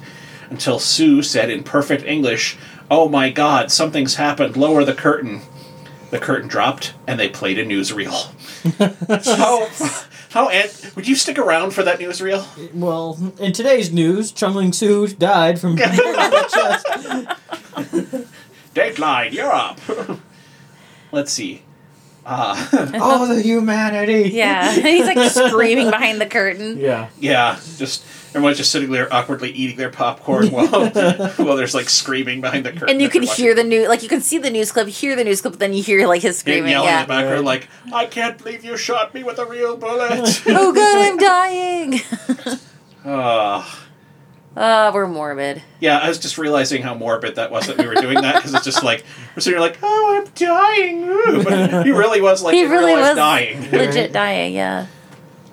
until Soo said in perfect English, "Oh my God, something's happened! Lower the curtain." The curtain dropped, and they played a newsreel. [laughs] how, how, Ed, would you stick around for that newsreel? Well, in today's news, Chung Ling Soo died from [laughs] chest. Dateline, you're up. Let's see. [laughs] oh, the humanity. Yeah. [laughs] He's like screaming behind the curtain. Yeah. Yeah, just everyone's just sitting there awkwardly eating their popcorn [laughs] while while there's like screaming behind the curtain. And you can hear the new like you can see the news clip, hear the news clip, but then you hear like his screaming. yelling in Yeah. the background like, "I can't believe you shot me with a real bullet." [laughs] oh god, I'm dying. [laughs] Ah. Oh, we're morbid. Yeah, I was just realizing how morbid that was that we were doing that because it's just like we're sitting here like, oh, I'm dying, Ooh. but he really was like he really real was dying. legit dying, yeah.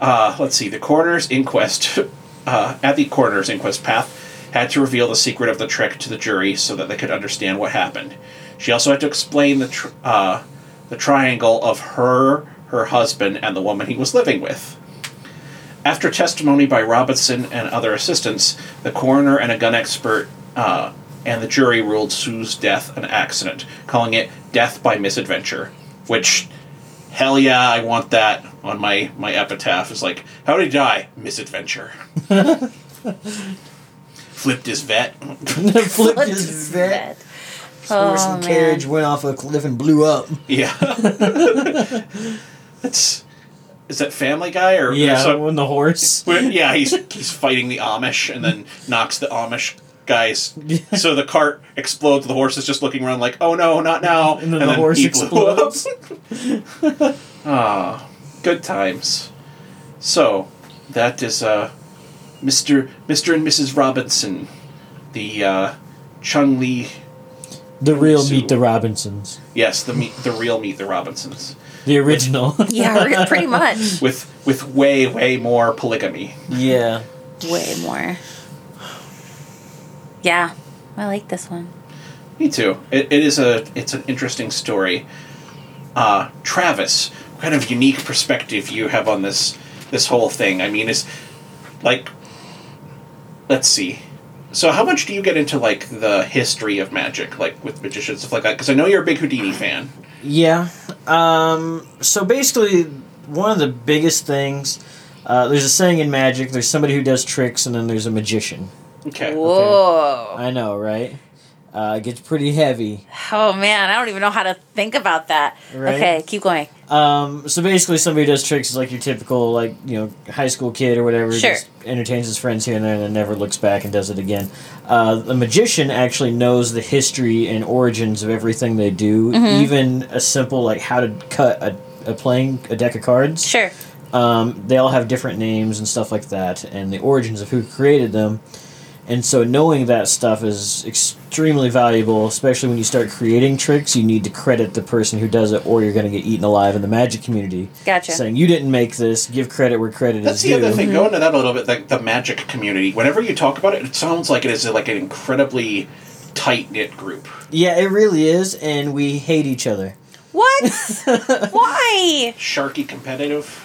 Uh, let's see, the coroner's inquest uh, at the coroner's inquest, Path had to reveal the secret of the trick to the jury so that they could understand what happened. She also had to explain the tr- uh, the triangle of her, her husband, and the woman he was living with. After testimony by Robinson and other assistants, the coroner and a gun expert uh, and the jury ruled Soo's death an accident, calling it death by misadventure. Which, hell yeah, I want that on my, my epitaph. Is like, how did he die? Misadventure. [laughs] Flipped his vet. Flipped [laughs] Flipped his his vet. bed. Horse Oh, and carriage went off a cliff and blew up. yeah. [laughs] It's is that Family Guy or Yeah, some- when the horse. Well, yeah, he's he's fighting the Amish and then knocks the Amish guys. [laughs] So the cart explodes. The horse is just looking around like, "Oh no, not now!" [laughs] And then the horse he blew up. explodes. [laughs] Ah, good times. So that is uh, Mister Mister and Mrs. Robinson, the uh, Chung Ling. The real Soo. Meet the Robinsons. Yes, the meet, the real Meet the Robinsons The original. Yeah, pretty much. with with way way more polygamy. yeah. Way more. Yeah. I like this one. Me too. It, it is a it's an interesting story. Uh, Travis, what kind of unique perspective you have on this this whole thing? I mean, is like, let's see. So, how much do you get into like the history of magic, like with magicians stuff like that? Because I know you're a big Houdini fan. Yeah. Um, so basically, one of the biggest things, uh, there's a saying in magic there's somebody who does tricks, and then there's a magician. Okay. Whoa. I know, right? Uh, it gets pretty heavy. Oh man, I don't even know how to think about that. Right. Okay, keep going. Um, so basically, somebody does tricks is like your typical like you know high school kid or whatever. Sure. Just entertains his friends here and there, and then never looks back and does it again. Uh, the magician actually knows the history and origins of everything they do, Mm-hmm. even a simple like how to cut a, a playing a deck of cards. Sure. Um, they all have different names and stuff like that, and the origins of who created them. And so, knowing that stuff is extremely valuable, especially when you start creating tricks. You need to credit the person who does it, or you're going to get eaten alive in the magic community. Gotcha. Saying you didn't make this, give credit where credit That's is the due. other thing. Mm-hmm. Go into that a little bit. Like the magic community. Whenever you talk about it, it sounds like it is like an incredibly tight knit group. Yeah, it really is, and we hate each other. What? [laughs] Why? Sharky competitive.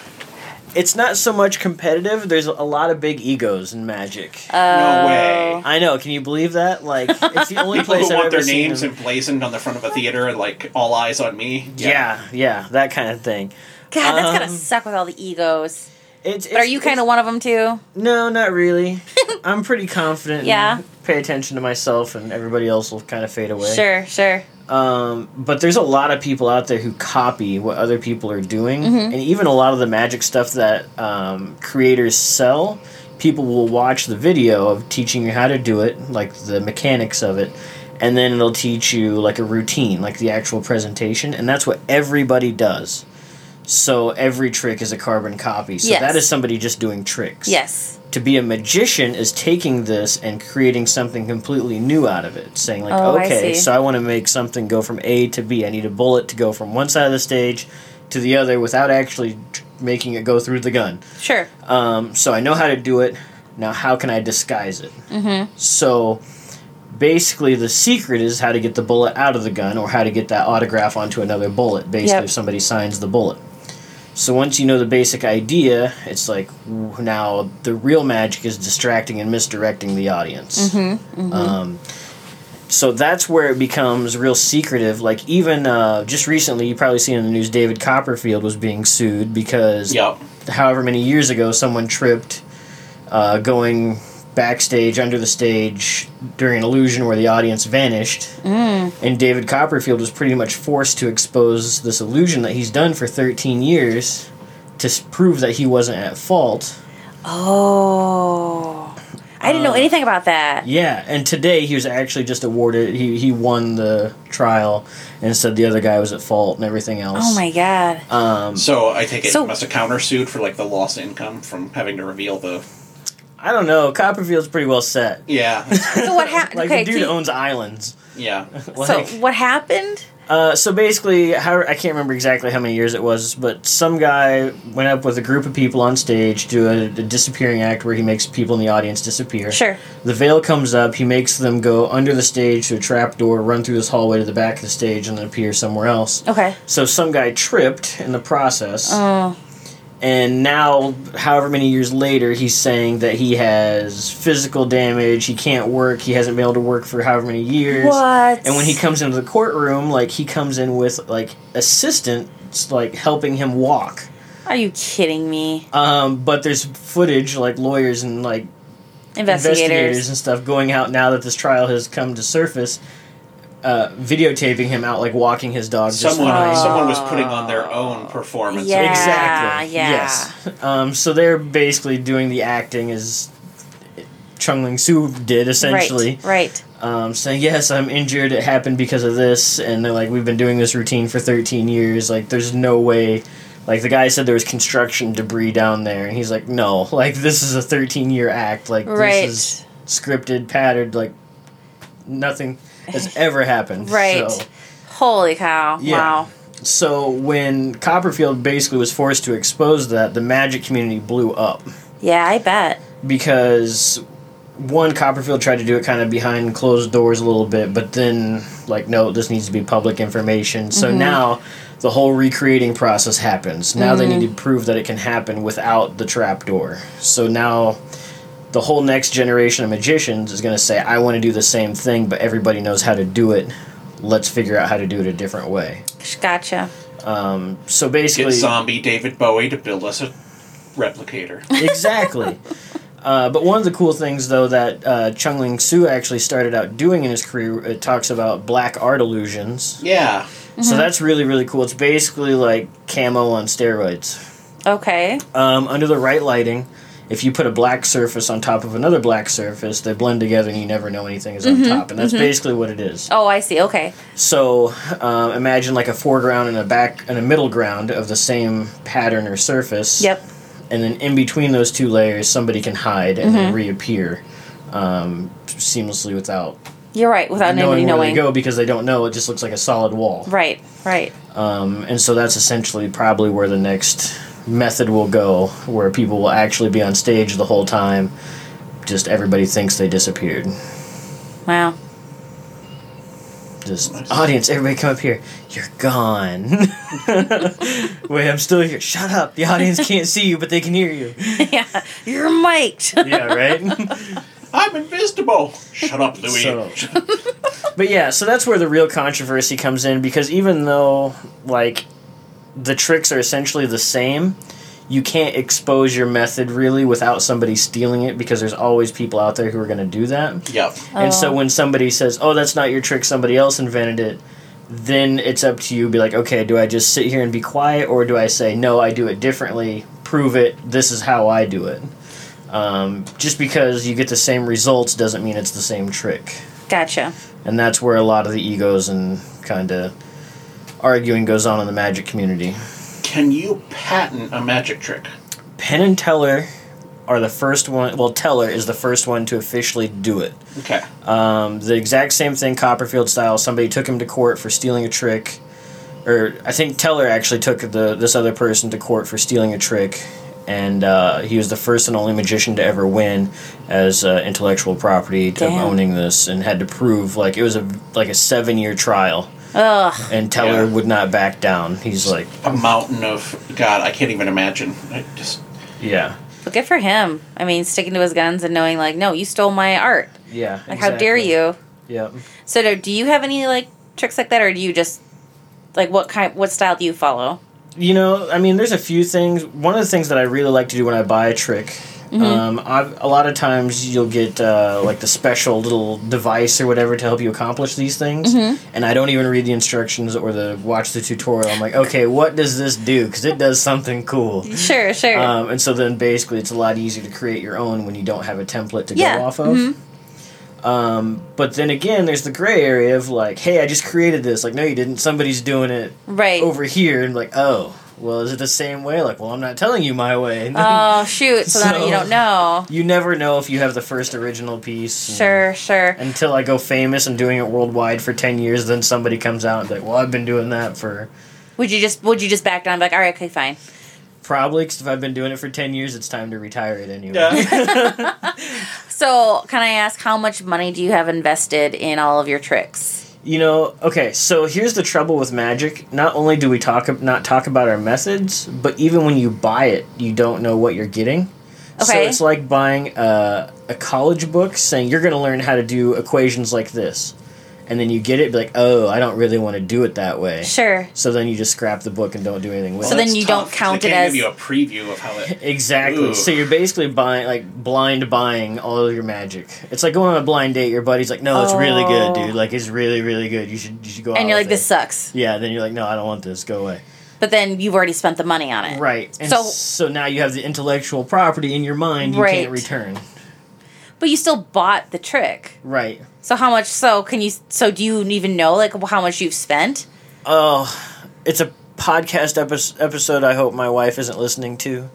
It's not so much competitive. There's a lot of big egos in magic. Uh, no way. I know. Can you believe that? Like, it's the [laughs] only People place who I've want ever their seen names them- emblazoned on the front of a theater and like all eyes on me. Yeah, yeah, that kind of thing. God, that's gotta Um, suck with all the egos. It's, But are you kind of one of them too? No, not really. [laughs] I'm pretty confident. Yeah. And pay attention to myself, and everybody else will kind of fade away. Sure, sure. Um, but there's a lot of people out there who copy what other people are doing, Mm-hmm. and even a lot of the magic stuff that um, creators sell. People will watch the video of teaching you how to do it, like the mechanics of it, and then it'll teach you like a routine, like the actual presentation, and that's what everybody does. So every trick is a carbon copy. So Yes. that is somebody just doing tricks Yes. To be a magician is taking this and creating something completely new out of it saying like Oh, okay see. so i want to make something go from a to b i need a bullet to go from one side of the stage to the other without actually making it go through the gun Sure. um, so i know how to do it now how can i disguise it mm-hmm. so basically the secret is how to get the bullet out of the gun or how to get that autograph onto another bullet basically Yep. if somebody signs the bullet so once you know the basic idea, it's like now the real magic is distracting and misdirecting the audience. Um, so that's where it becomes real secretive. Like even uh, just recently, you probably seen in the news, David Copperfield was being sued because Yep. however many years ago someone tripped uh, going backstage under the stage during an illusion where the audience vanished and david copperfield was pretty much forced to expose this illusion that he's done for 13 years to prove that he wasn't at fault Oh. I didn't know anything about that. yeah and today he was actually just awarded he, he won the trial and said the other guy was at fault and everything else Oh my god. um, So I take it So- must have countersued for like the lost income from having to reveal the. I don't know copperfield's pretty well set Yeah. [laughs] So what happened? like okay, the dude can you- owns islands yeah. [laughs] so what happened? Uh, so basically, how I can't remember exactly how many years it was, but some guy went up with a group of people on stage to a, a disappearing act where he makes people in the audience disappear. Sure. The veil comes up. He makes them go under the stage to a trap door, run through this hallway to the back of the stage, and then appear somewhere else. Okay. So some guy tripped in the process, Oh. And now, however many years later, he's saying that he has physical damage. He can't work. He hasn't been able to work for however many years. What? And when he comes into the courtroom, like he comes in with like assistants like helping him walk. Are you kidding me? Um, but there's footage like lawyers and like investigators. Investigators. and stuff going out now that this trial has come to surface, uh, videotaping him out like walking his dog. Someone, fine. someone was putting on their own performance. Yeah. exactly. yeah. Yes. Um, so they're basically doing the acting as Chung Ling Soo did essentially. Right. Right. um, saying, "Yes, I'm injured. It happened because of this." And they're like, "We've been doing this routine for 13 years. Like, there's no way." Like the guy said, there was construction debris down there, and he's like, "No, like this is a 13 year act. Like Right. this is scripted, patterned. Like nothing has ever happened." Right. So, Holy cow! Yeah. Wow. so when Copperfield basically was forced to expose that, the magic community blew up Yeah, I bet. because one Copperfield tried to do it kind of behind closed doors a little bit, but then like no, this needs to be public information. So mm-hmm. now the whole recreating process happens. Now they mm-hmm. need to prove that it can happen without the trapdoor. So now the whole next generation of magicians is going to say, "I want to do the same thing, but everybody knows how to do it. Let's figure out how to do it a different way." Gotcha. Um, so Get basically, zombie David Bowie to build us a replicator. exactly. [laughs] Uh, but one of the cool things, though, that uh, Chung Ling Soo actually started out doing in his career, it talks about black art illusions. Yeah. So that's really, really cool. It's basically like camo on steroids. Okay. Um, under the right lighting, if you put a black surface on top of another black surface, they blend together and you never know anything is on top. And that's basically what it is. Oh, I see. Okay. So um, imagine like a foreground and a back and a middle ground of the same pattern or surface. Yep. And then in between those two layers, somebody can hide and then reappear um, seamlessly without You're right. Without knowing anybody where knowing. they go because they don't know. It just looks like a solid wall. Right. Right. Um, and so that's essentially probably where the next method will go, where people will actually be on stage the whole time. Just everybody thinks they disappeared. Wow. Just audience, everybody come up here. You're gone. [laughs] Wait, I'm still here. Shut up. The audience can't see you, but they can hear you. [laughs] yeah. You're mic'd. [laughs] Yeah, right. I'm invisible. Shut up, Louis. So- but yeah, so that's where the real controversy comes in because even though like the tricks are essentially the same, you can't expose your method really without somebody stealing it because there's always people out there who are going to do that. Yep. And so Oh. when somebody says, "Oh, that's not your trick, somebody else invented it," then it's up to you to be like, "Okay, do I just sit here and be quiet or do I say, "No, I do it differently. Prove it. This is how I do it." Um, just because you get the same results doesn't mean it's the same trick Gotcha. and that's where a lot of the egos and kind of arguing goes on in the magic community. Can you patent a magic trick? Penn and Teller are the first one. Well, Teller is the first one to officially do it. Okay. Um, the exact same thing, Copperfield style. Somebody took him to court for stealing a trick, or I think Teller actually took the this other person to court for stealing a trick, and uh, he was the first and only magician to ever win as uh, intellectual property of Damn. owning this, and had to prove like it was a like a seven year trial. Ugh. and Teller Yeah. would not back down. He's like, A mountain of God, I can't even imagine. I just yeah, But good for him. I mean, sticking to his guns and knowing, like, no, you stole my art. yeah. Like, how dare you? Yep. So, do, do you have any like tricks like that, or do you just like what kind? What style do you follow? You know, I mean, there's a few things. One of the things that I really like to do when I buy a trick, um, I've, a lot of times you'll get uh, like the special little device or whatever to help you accomplish these things, and I don't even read the instructions or the watch the tutorial. I'm like, okay, what does this do? Because it does something cool. Sure, sure. Um, and so then basically it's a lot easier to create your own when you don't have a template to Yeah, go off of. Um, but then again, there's the gray area of like, hey, I just created this. Like, no, you didn't. Somebody's doing it right. over here, and like, oh, well, is it the same way? Like, well, I'm not telling you my way. And then Oh [laughs] shoot! So, then you don't know. you never know if you have the first original piece. and- Sure, sure. Until I go famous and doing it worldwide for ten years, then somebody comes out and be like, well, I've been doing that for Would you just would you just back down? And be like, all right, okay, fine. probably because if I've been doing it for ten years, it's time to retire it anyway. yeah. [laughs] [laughs] So, can I ask how much money do you have invested in all of your tricks? You know, okay, so here's the trouble with magic. Not only do we talk not talk about our methods, but even when you buy it, you don't know what you're getting. okay. So it's like buying a, a college book saying you're going to learn how to do equations like this. And then you get it, be like, oh, I don't really want to do it that way. Sure. So then you just scrap the book and don't do anything with So it. So then That's you don't count they it can't as- give you a preview of how it. [laughs] Exactly. Ooh. So you're basically buying like blind buying all of your magic. It's like going on a blind date. Your buddy's like, "No, it's really good, Oh. dude. Like it's really, really good. You should, you should go." And out you're like, with this it." sucks. Yeah. Then you're like, "No, I don't want this. Go away." But then you've already spent the money on it. Right. And So- so, now you have the intellectual property in your mind you Right. can't return. But you still bought the trick. Right. So how much? So can you? So do you even know like how much you've spent? Oh, it's a podcast epi- episode. I hope my wife isn't listening to.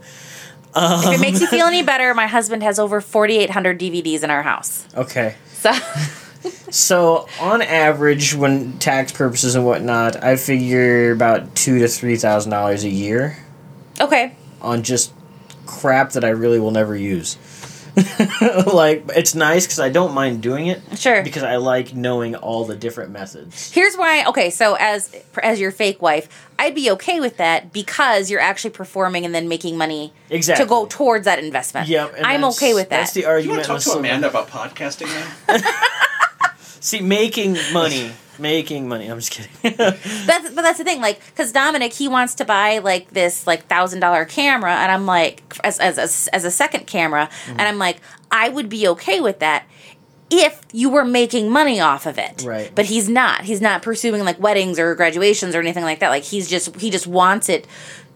If it makes you feel any um. better, my husband has over 4,800 DVDs in our house. Okay. So [laughs] So on average, when tax purposes and whatnot, I figure about two to three thousand dollars a year. okay, on just crap that I really will never use. [laughs] like it's nice because I don't mind doing it sure. because I like knowing all the different methods. Here's why. Okay, so as as your fake wife, I'd be okay with that because you're actually performing and then making money Exactly. to go towards that investment. Yep, and I'm okay with that. That's the Do you want argument. to talk in to Amanda about podcasting then? [laughs] [laughs] See, making money making money. I'm just kidding. [laughs] That's but that's the thing, like, because Dominic he wants to buy like this like thousand dollar camera, and I'm like, as as as, as a second camera, Mm-hmm. and I'm like, I would be okay with that if you were making money off of it. Right. But he's not. He's not pursuing like weddings or graduations or anything like that. Like he's just he just wants it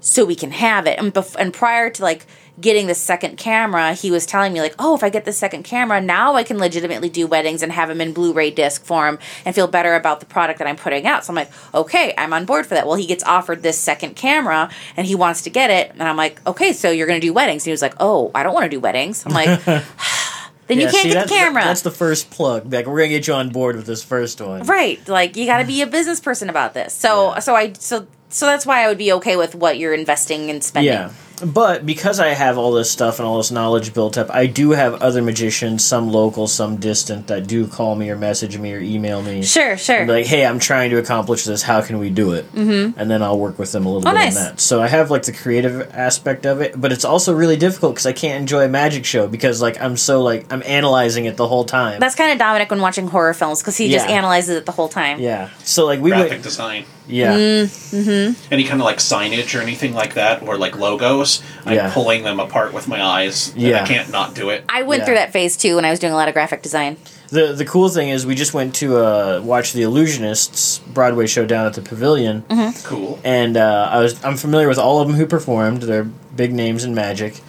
so we can have it. And bef- and prior to like getting the second camera, he was telling me like, "Oh, if I get the second camera, now I can legitimately do weddings and have them in Blu-ray disc form and feel better about the product that I'm putting out." So I'm like, "Okay, I'm on board for that." Well, he gets offered this second camera and he wants to get it, and I'm like, "Okay, so you're going to do weddings?" And he was like, "Oh, I don't want to do weddings." I'm like, [laughs] "Then you can't see, get the camera." That's the first plug. Like we're gonna get you on board with this first one. Right. Like you got to be a [sighs] business person about this. So Yeah. so I so so that's why I would be okay with what you're investing and spending. Yeah. But because I have all this stuff and all this knowledge built up, I do have other magicians, some local, some distant, that do call me or message me or email me. Sure, sure. And be like, hey, I'm trying to accomplish this. How can we do it? Mm-hmm. And then I'll work with them a little Oh, bit nice. on that. So I have like the creative aspect of it, but it's also really difficult because I can't enjoy a magic show because like I'm so like I'm analyzing it the whole time. that's kind of Dominic when watching horror films because he just analyzes it the whole time. yeah. So like we graphic went. design. Yeah. Mm. Any kind of like signage or anything like that, or like logos, I'm Yeah. pulling them apart with my eyes. and Yeah. I can't not do it. I went Yeah. through that phase too when I was doing a lot of graphic design. The the cool thing is we just went to uh, watch the Illusionists Broadway show down at the Pavilion. Mm-hmm. Cool. and uh, I was I'm familiar with all of them who performed. They're big names in magic,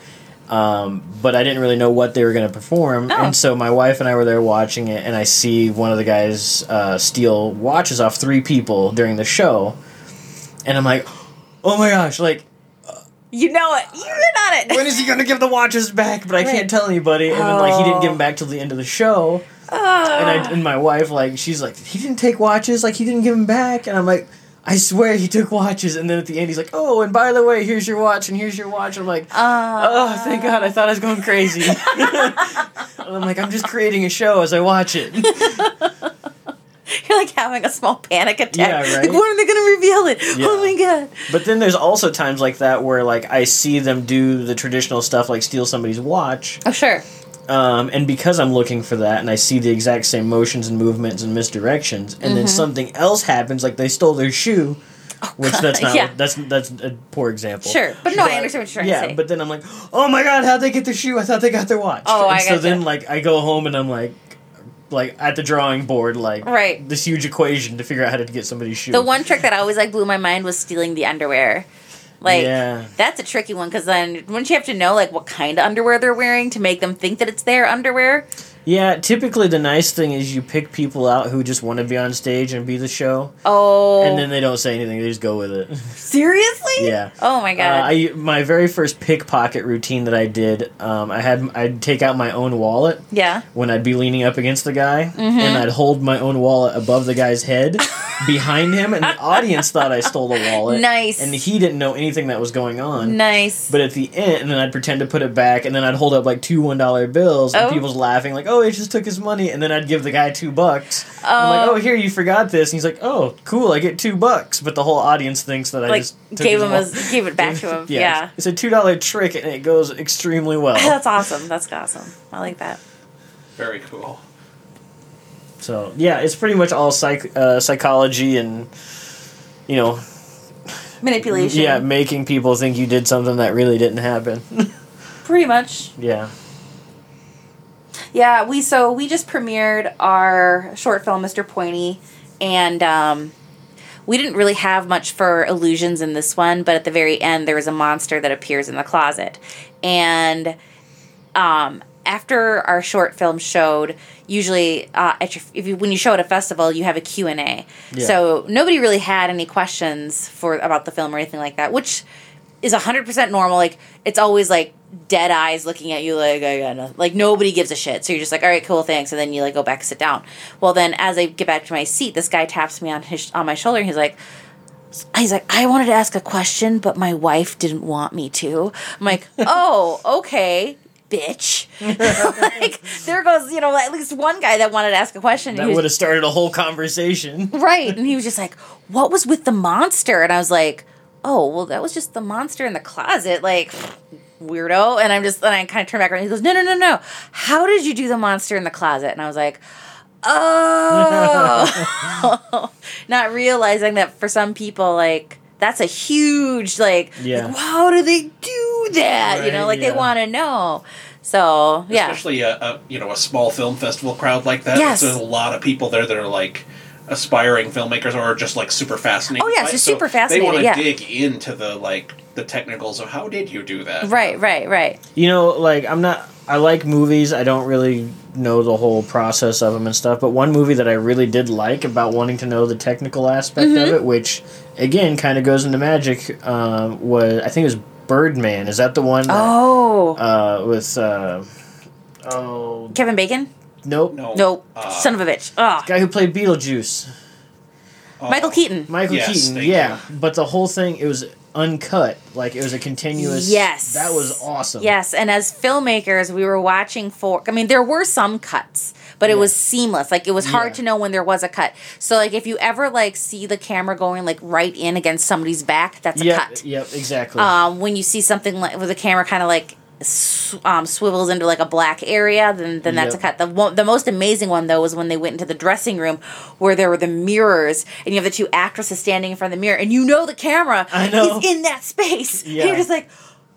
um, but I didn't really know what they were going to perform. Oh. And so my wife and I were there watching it, and I see one of the guys uh, steal watches off three people during the show, and I'm like, oh my gosh, like You know it. You're on it. when is he going to give the watches back? But I can't tell anybody. And then like he didn't give Oh. them back till the end of the show. And Ah. I and my wife like she's like he didn't take watches like he didn't give them back and I'm like I swear he took watches and then at the end he's like oh and by the way here's your watch and here's your watch I'm like oh ah. thank God I thought I was going crazy [laughs] I'm like I'm just creating a show as I watch it [laughs] You're like having a small panic attack. Yeah, right? Like, when are they going to reveal it? Yeah. Oh my god. but then there's also times like that where like I see them do the traditional stuff like steal somebody's watch Oh sure. Um, and because I'm looking for that and I see the exact same motions and movements and misdirections and Mm-hmm. then something else happens like they stole their shoe which that's not Oh, Yeah. that's that's a poor example Sure. But no, I understand what you're trying yeah to say. but then I'm like oh my god how'd they get their shoe I thought they got their watch Oh, and I so then like I go home and I'm like like at the drawing board like Right. this huge equation to figure out how to get somebody's shoe The one trick that always like blew my mind was stealing the underwear. Like Yeah. that's a tricky one because then wouldn't you have to know like what kind of underwear they're wearing to make them think that it's their underwear? Yeah typically the nice thing is you pick people out who just want to be on stage and be the show Oh, and then they don't say anything they just go with it [laughs] seriously? Yeah. Oh my Uh, god. I my very first pickpocket routine that I did, um, I had I'd take out my own wallet yeah. when I'd be leaning up against the guy, Mm-hmm. and I'd hold my own wallet above the guy's head, [laughs] behind him, and the audience thought I stole the wallet. Nice. And he didn't know anything that was going on. Nice. But at the end, and then I'd pretend to put it back, and then I'd hold up like two one dollar bills, and Oh. people's laughing like, "Oh, he just took his money," and then I'd give the guy two bucks. I'm like, Oh. "Oh, here you forgot this," and he's like, "Oh, cool, I get two bucks," but the whole audience thinks that I just took gave his him wallet. his, gave it back to him. [laughs] yeah. It's a two dollar trick and it goes extremely well. [laughs] That's awesome. That's awesome. I like that. Very cool. so yeah, it's pretty much all psych uh, psychology and you know Manipulation. yeah, making people think you did something that really didn't happen. [laughs] Pretty much. yeah. Yeah, we so we just premiered our short film, Mr. Pointy, and um, we didn't really have much for illusions in this one, but at the very end there was a monster that appears in the closet. And um, after our short film showed, usually uh, at your, if you, when you show at a festival, you have a Q&A. Yeah. So nobody really had any questions for about the film or anything like that, which is 100% normal. Like, it's always like dead eyes looking at you like, I got nothing. Like, nobody gives a shit. So you're just like, all right, cool, thanks. And then you like go back and sit down. Well, then as I get back to my seat, this guy taps me on his on my shoulder and he's like, He's like, I wanted to ask a question, but my wife didn't want me to. I'm like, [laughs] oh, okay, bitch. [laughs] like, there goes, you know, at least one guy that wanted to ask a question. That would have started a whole conversation. Right. And he was just like, What was with the monster? And I was like, Oh, well, that was just the monster in the closet. Like, weirdo. And I'm just, and I kind of turn back around. He goes, No, no, no, no. How did you do the monster in the closet? And I was like, Oh, [laughs] not realizing that for some people, like that's a huge like, Yeah. like, how do they do that? you know, Right, like they want to know. So yeah, especially a, a you know a small film festival crowd like that. Yes. There's a lot of people there that are like aspiring filmmakers or just like super fascinated. Oh, yeah, by it. just So super They want to yeah. dig into the like the technicals of how did you do that? right, right, right. You know, like I'm not. I like movies. I don't really know the whole process of them and stuff. But one movie that I really did like about wanting to know the technical aspect Mm-hmm. of it, which again kind of goes into magic, um, was I think it was Birdman. Is that the one? that, Oh, Uh, with uh, oh Kevin Bacon? Nope, No. Nope. Uh, Son of a bitch. Ugh. guy who played Beetlejuice, oh, Michael Keaton. Michael Yes, Keaton. thank Yeah, but the whole thing it was uncut, like it was a continuous. Yes. that was awesome. Yes, and as filmmakers, we were watching for. I mean, there were some cuts, but it Yeah. was seamless. Like it was hard Yeah. to know when there was a cut. So, like if you ever like see the camera going like right in against somebody's back, that's a Yep. cut. Yep. Exactly. Um, when you see something like with the camera kind of like sw- um, swivels into like a black area, then then that's Yep. a cut. The one, the most amazing one though was when they went into the dressing room where there were the mirrors and you have the two actresses standing in front of the mirror, and you know the camera know. is in that space. And Yeah. you're just like,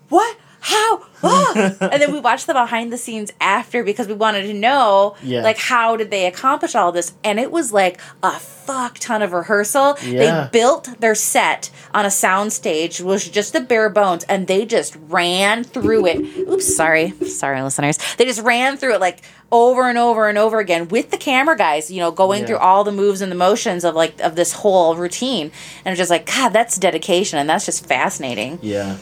what? How? Ah! and then we watched the behind the scenes after because we wanted to know, Yeah. like, how did they accomplish all this? And it was like a fuck ton of rehearsal. Yeah. They built their set on a sound stage, was just the bare bones, and they just ran through it. Oops, sorry, sorry, listeners. They just ran through it like over and over and over again with the camera guys, you know, going Yeah. through all the moves and the motions of like of this whole routine, and just like, God, that's dedication, and that's just fascinating. Yeah.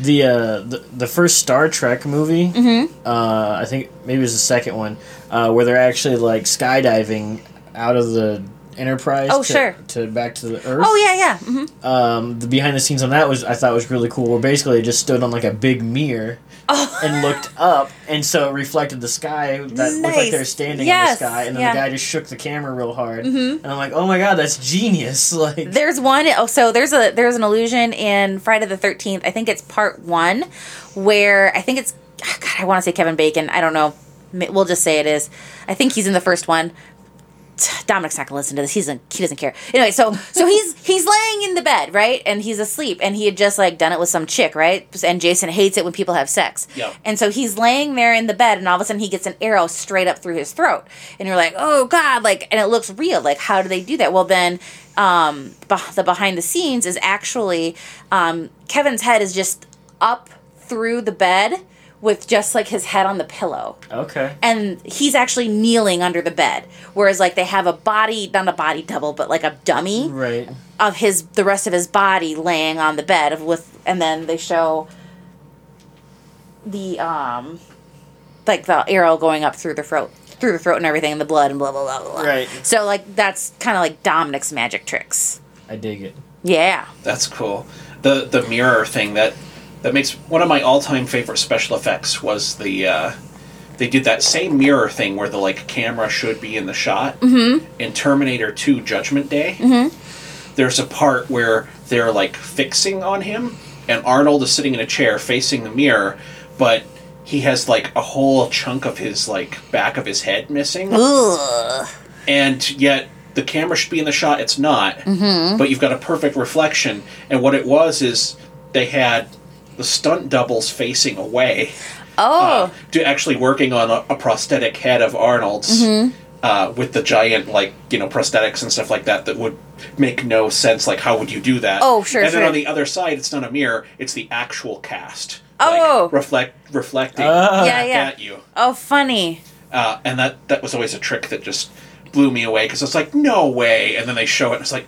The uh the, the first Star Trek movie, Mm-hmm. uh I think maybe it was the second one, uh where they're actually like skydiving out of the Enterprise Oh, to, sure. to back to the Earth. Oh yeah, yeah. hmm Um the behind the scenes on that was I thought was really cool where basically they just stood on like a big mirror Oh. and [laughs] looked up and so it reflected the sky that looked like they were standing Yes, in the sky and then yeah. the guy just shook the camera real hard mm-hmm. and I'm like, Oh my god, that's genius. [laughs] Like There's one oh so there's a there's an illusion in Friday the 13th. I think it's part 1 where I think it's ah, God, I want to say Kevin Bacon. I don't know. We'll just say it is. I think he's in the first one. [sighs] Dominic's not gonna listen to this. He's a, he doesn't care. Anyway, so so he's [laughs] he's laying in the bed, right, and he's asleep, and he had just like done it with some chick, right, and Jason hates it when people have sex. Yep. And so he's laying there in the bed, and all of a sudden he gets an arrow straight up through his throat, and you're like, oh god, like, and it looks real. Like, how do they do that? Well, then um, the behind the scenes is actually um, Kevin's head is just up through the bed with just like his head on the pillow Okay. and he's actually kneeling under the bed whereas like they have a body not a body double but like a dummy Right. of his the rest of his body laying on the bed of with and then they show the um like the arrow going up through the throat through the throat and everything and the blood and blah blah blah blah, blah. Right. so like that's kind of like dominic's magic tricks I dig it. yeah That's cool. The the mirror thing that that makes one of my all time favorite special effects was the uh, they did that same mirror thing where the like camera should be in the shot mm-hmm. in Terminator Two Judgment Day. Mm-hmm. There's a part where they're like fixing on him, and Arnold is sitting in a chair facing the mirror, but he has like a whole chunk of his like back of his head missing Ugh. and yet the camera should be in the shot it's not Mm-hmm. but you've got a perfect reflection and what it was is they had the stunt doubles facing away oh uh, to actually working on a, a prosthetic head of arnold's Mm-hmm. uh, with the giant like you know prosthetics and stuff like that that would make no sense like how would you do that Oh, sure, and then on the other side it's not a mirror it's the actual cast Oh. like, reflect reflecting Ah. Yeah, yeah. at you oh funny uh, and that that was always a trick that just blew me away because it's like no way, and then they show it, and it's like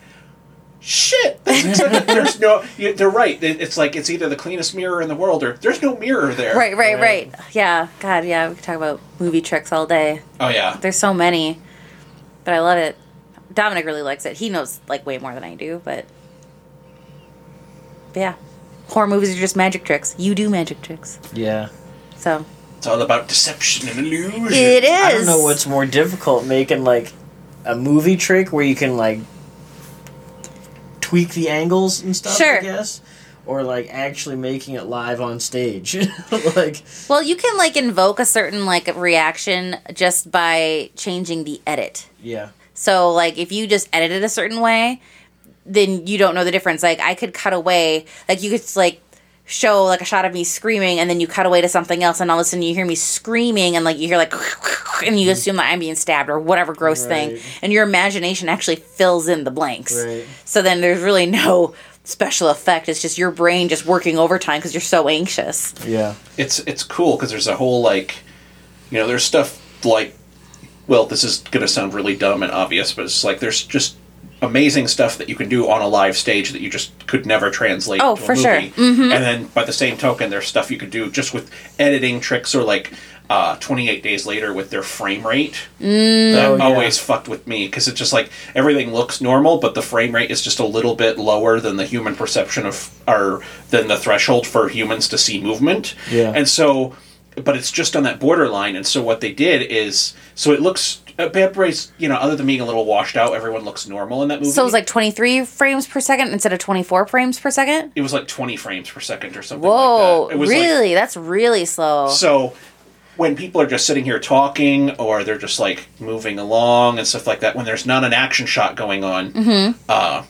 shit. [laughs] there's no. you- They're right. It- It's like it's either the cleanest mirror in the world or there's no mirror there. right right Right. right yeah god yeah we could talk about movie tricks all day Oh yeah. There's so many, but I love it. Dominic really likes it. He knows like way more than I do, but, but yeah, horror movies are just magic tricks. You do magic tricks, Yeah. so It's all about deception and illusion. it is. I don't know what's more difficult, making like a movie trick where you can like tweak the angles and stuff. Sure. I guess, or like actually making it live on stage. [laughs] like Well, you can like invoke a certain like reaction just by changing the edit. yeah. So like if you just edit it a certain way, then you don't know the difference. Like I could cut away, like you could like show like a shot of me screaming and then you cut away to something else and all of a sudden you hear me screaming and like you hear like [laughs] and you mm-hmm. assume that I'm being stabbed or whatever gross thing and your imagination actually fills in the blanks. Right. So then there's really no special effect. It's just your brain just working overtime because you're so anxious. Yeah. it's it's cool because there's a whole like you know there's stuff like well this is gonna sound really dumb and obvious but it's like there's just amazing stuff that you can do on a live stage that you just could never translate Oh, into a for sure. movie. and then by the same token there's stuff you could do just with editing tricks or like uh, 28 days later with their frame rate that Oh, yeah. always fucked with me because it's just like everything looks normal but the frame rate is just a little bit lower than the human perception of or than the threshold for humans to see movement Yeah. and so but it's just on that borderline and so what they did is so it looks uh, Boys, you know, other than being a little washed out, everyone looks normal in that movie. So it was like 23 frames per second instead of 24 frames per second? it was like 20 frames per second or something Whoa, like that. It was like- really? That's really slow. So when people are just sitting here talking or they're just like moving along and stuff like that, when there's not an action shot going on, Mm-hmm. uh,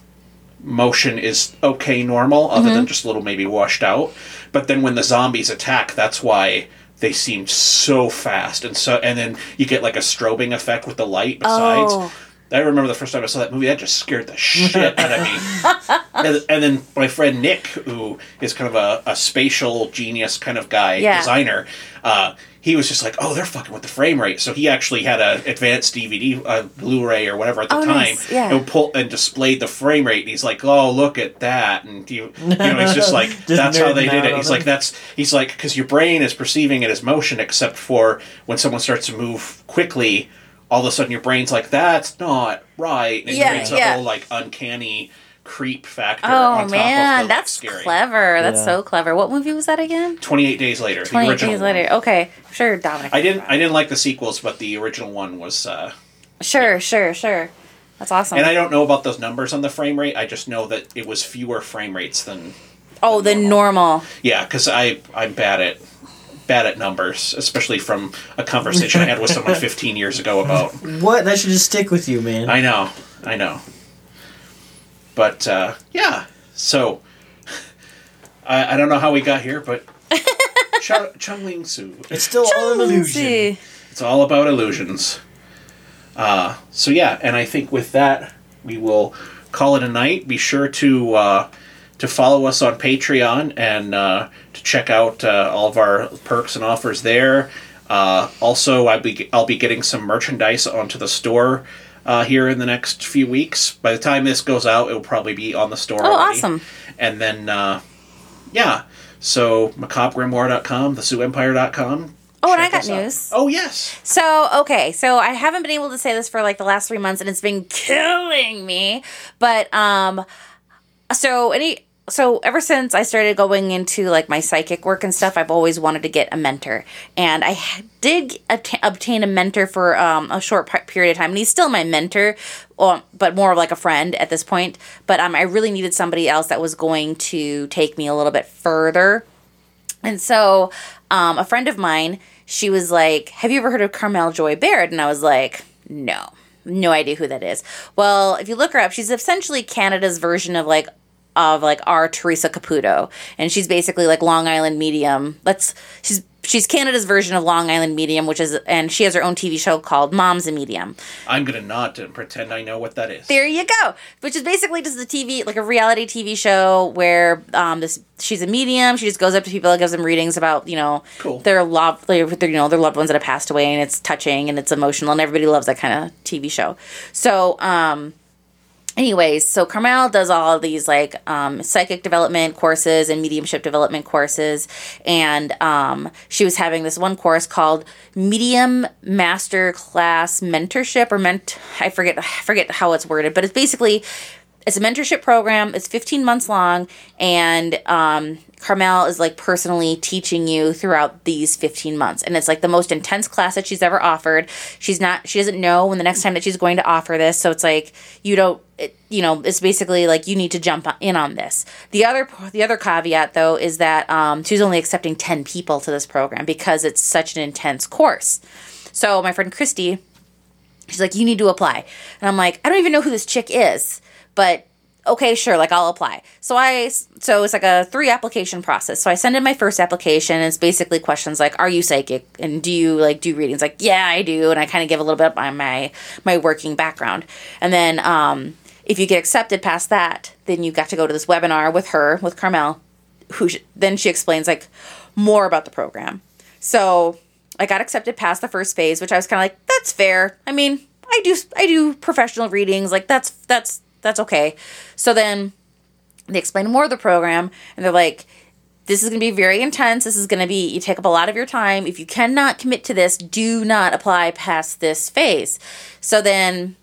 motion is okay normal, other Mm-hmm. than just a little maybe washed out. But then when the zombies attack, that's why they seem so fast and so and then you get like a strobing effect with the light besides. Oh. I remember the first time I saw that movie, that just scared the shit out of me. [laughs] and, and then my friend Nick, who is kind of a, a spatial genius kind of guy, Yeah. designer, uh, he was just like, "Oh, they're fucking with the frame rate." So he actually had a advanced DVD, uh, Blu-ray or whatever at the Oh, time, nice. Yeah. and pull and displayed the frame rate. And he's like, "Oh, look at that!" And you, you know, he's just like, [laughs] Just "That's how they did it." He's like, "That's," he's like, because your brain is perceiving it as motion, except for when someone starts to move quickly. All of a sudden, your brain's like, "That's not right," and Yeah, it creates a yeah. whole like uncanny creep factor. Oh on top man, of the, that's scary. clever. That's Yeah. so clever. What movie was that again? Twenty eight days later, 28 original days one. later. Okay, sure, Dominic. I didn't. I didn't like the sequels, but the original one was. Uh, Sure, sure, sure. That's awesome. and I don't know about those numbers on the frame rate. I just know that it was fewer frame rates than. oh, the normal. Yeah, because I I'm bad at bad at numbers, especially from a conversation I had with someone [laughs] 15 years ago about. What? That should just stick with you, man. I know, I know. But uh, yeah, so [laughs] I, I don't know how we got here, but [laughs] Chung Chung Ling Soo. it's still all an illusion. See. It's all about illusions. Uh, so yeah, and I think with that we will call it a night. Be sure to uh, to follow us on Patreon and uh, to check out uh, all of our perks and offers there. Uh, also, I'll be I'll be getting some merchandise onto the store uh, here in the next few weeks. By the time this goes out, it will probably be on the store. Oh, already. awesome. And then uh, yeah, so macabregrimoire.com, thesouempire.com. Oh, and I got us out. news. Oh yes. So, okay, so I haven't been able to say this for like the last three months and it's been killing me. But, um, so any, so ever since I started going into like my psychic work and stuff, I've always wanted to get a mentor. And I did obta- obtain a mentor for um, a short period of time. And he's still my mentor, but more of like a friend at this point. But um, I really needed somebody else that was going to take me a little bit further. And so, um, a friend of mine, she was like, "Have you ever heard of Carmel Joy Baird?" And I was like, "No, no idea who that is." Well, if you look her up, she's essentially Canada's version of like of like our Teresa Caputo, and she's basically like Long Island medium. Let's she's she's Canada's version of Long Island medium, which is and she has her own TV show called Mom's a Medium. I'm gonna nod and pretend I know what that is. There you go. Which is basically just a TV, like a reality TV show where um this she's a medium. She just goes up to people and gives them readings about you know Cool. their love, their, their, you know their loved ones that have passed away, and it's touching and it's emotional, and everybody loves that kind of TV show. So um. Anyways, so Carmel does all these like um, psychic development courses and mediumship development courses, and um, she was having this one course called Medium Master Class Mentorship or ment. I forget I forget how it's worded, but it's basically it's a mentorship program. It's 15 months long, and um, Carmel is like personally teaching you throughout these 15 months. And it's like the most intense class that she's ever offered. She's not, she doesn't know when the next time that she's going to offer this. So it's like, you don't, it, you know, it's basically like you need to jump in on this. The other, the other caveat though is that um, she's only accepting 10 people to this program because it's such an intense course. So my friend Christy, she's like, you need to apply. And I'm like, I don't even know who this chick is, but okay, sure, like I'll apply. So I, so it's like a three application process. So I send in my first application. It's basically questions like, are you psychic? And do you like do readings? Like, yeah, I do. And I kind of give a little bit of my, my, my working background. And then, um, if you get accepted past that, then you got to go to this webinar with her, with Carmel, who sh- then she explains like more about the program. So I got accepted past the first phase, which I was kind of like, that's fair. I mean, I do I do professional readings, like that's that's that's okay. So then they explain more of the program and they're like, this is going to be very intense. This is going to be, you take up a lot of your time. If you cannot commit to this, do not apply past this phase. So then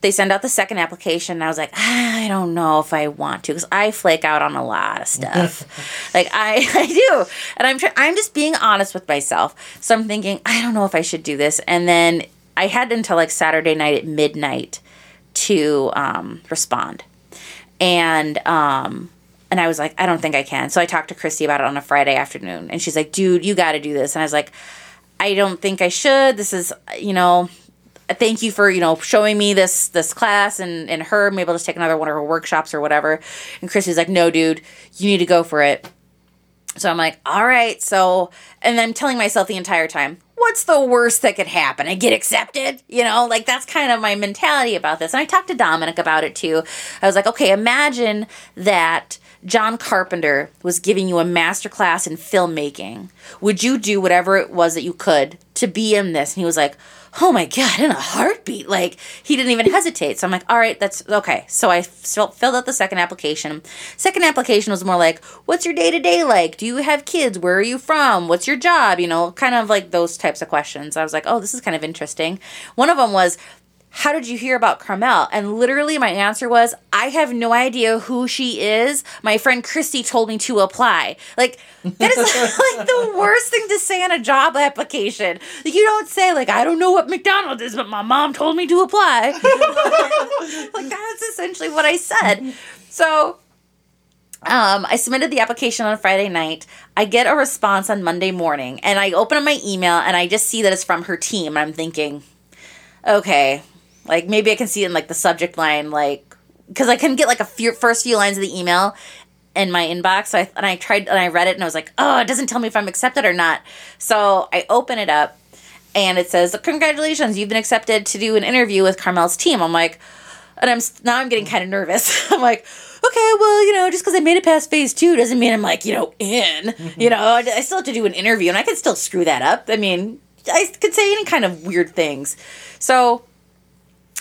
they send out the second application and i was like ah, i don't know if i want to because i flake out on a lot of stuff [laughs] like i [laughs] i do and i'm try- i'm just being honest with myself so i'm thinking i don't know if i should do this and then i had until like saturday night at midnight to um, respond and um and I was like, I don't think I can. So I talked to Christy about it on a Friday afternoon, and she's like, dude, you got to do this. And I was like, I don't think I should. This is, you know, thank you for you know showing me this this class and and her maybe I'll just take another one of her workshops or whatever. And Christy's like, no, dude, you need to go for it. So I'm like, all right. So and I'm telling myself the entire time, what's the worst that could happen? I get accepted, you know, like that's kind of my mentality about this. And I talked to Dominic about it too. I was like, okay, imagine that John Carpenter was giving you a master class in filmmaking. Would you do whatever it was that you could to be in this? And he was like, oh my god in a heartbeat. Like he didn't even hesitate. So i'm like all right that's okay. So i filled out the second application. Second application was more like what's your day-to-day like? Do you have kids? Where are you from? What's your job? You know kind of like those types of questions. I was like oh this is kind of interesting. One of them was how did you hear about Carmel? And literally, my answer was, I have no idea who she is. My friend Christy told me to apply. Like, that is [laughs] like the worst thing to say on a job application. Like, you don't say, like, I don't know what McDonald's is, but my mom told me to apply. [laughs] like, that's essentially what I said. So, um, I submitted the application on Friday night. I get a response on Monday morning, and I open up my email and I just see that it's from her team. I'm thinking, okay, like maybe I can see it in like the subject line, like because I couldn't get like a few first few lines of the email in my inbox. So I and I tried and I read it and I was like, oh, it doesn't tell me if I'm accepted or not. So I open it up and it says, congratulations, you've been accepted to do an interview with Carmel's team. I'm like, and I'm now I'm getting kind of nervous. [laughs] I'm like, okay, well, you know, just because I made it past phase two doesn't mean I'm like, you know, in. Mm-hmm. You know, I, I still have to do an interview, and I can still screw that up. I mean, I could say any kind of weird things. So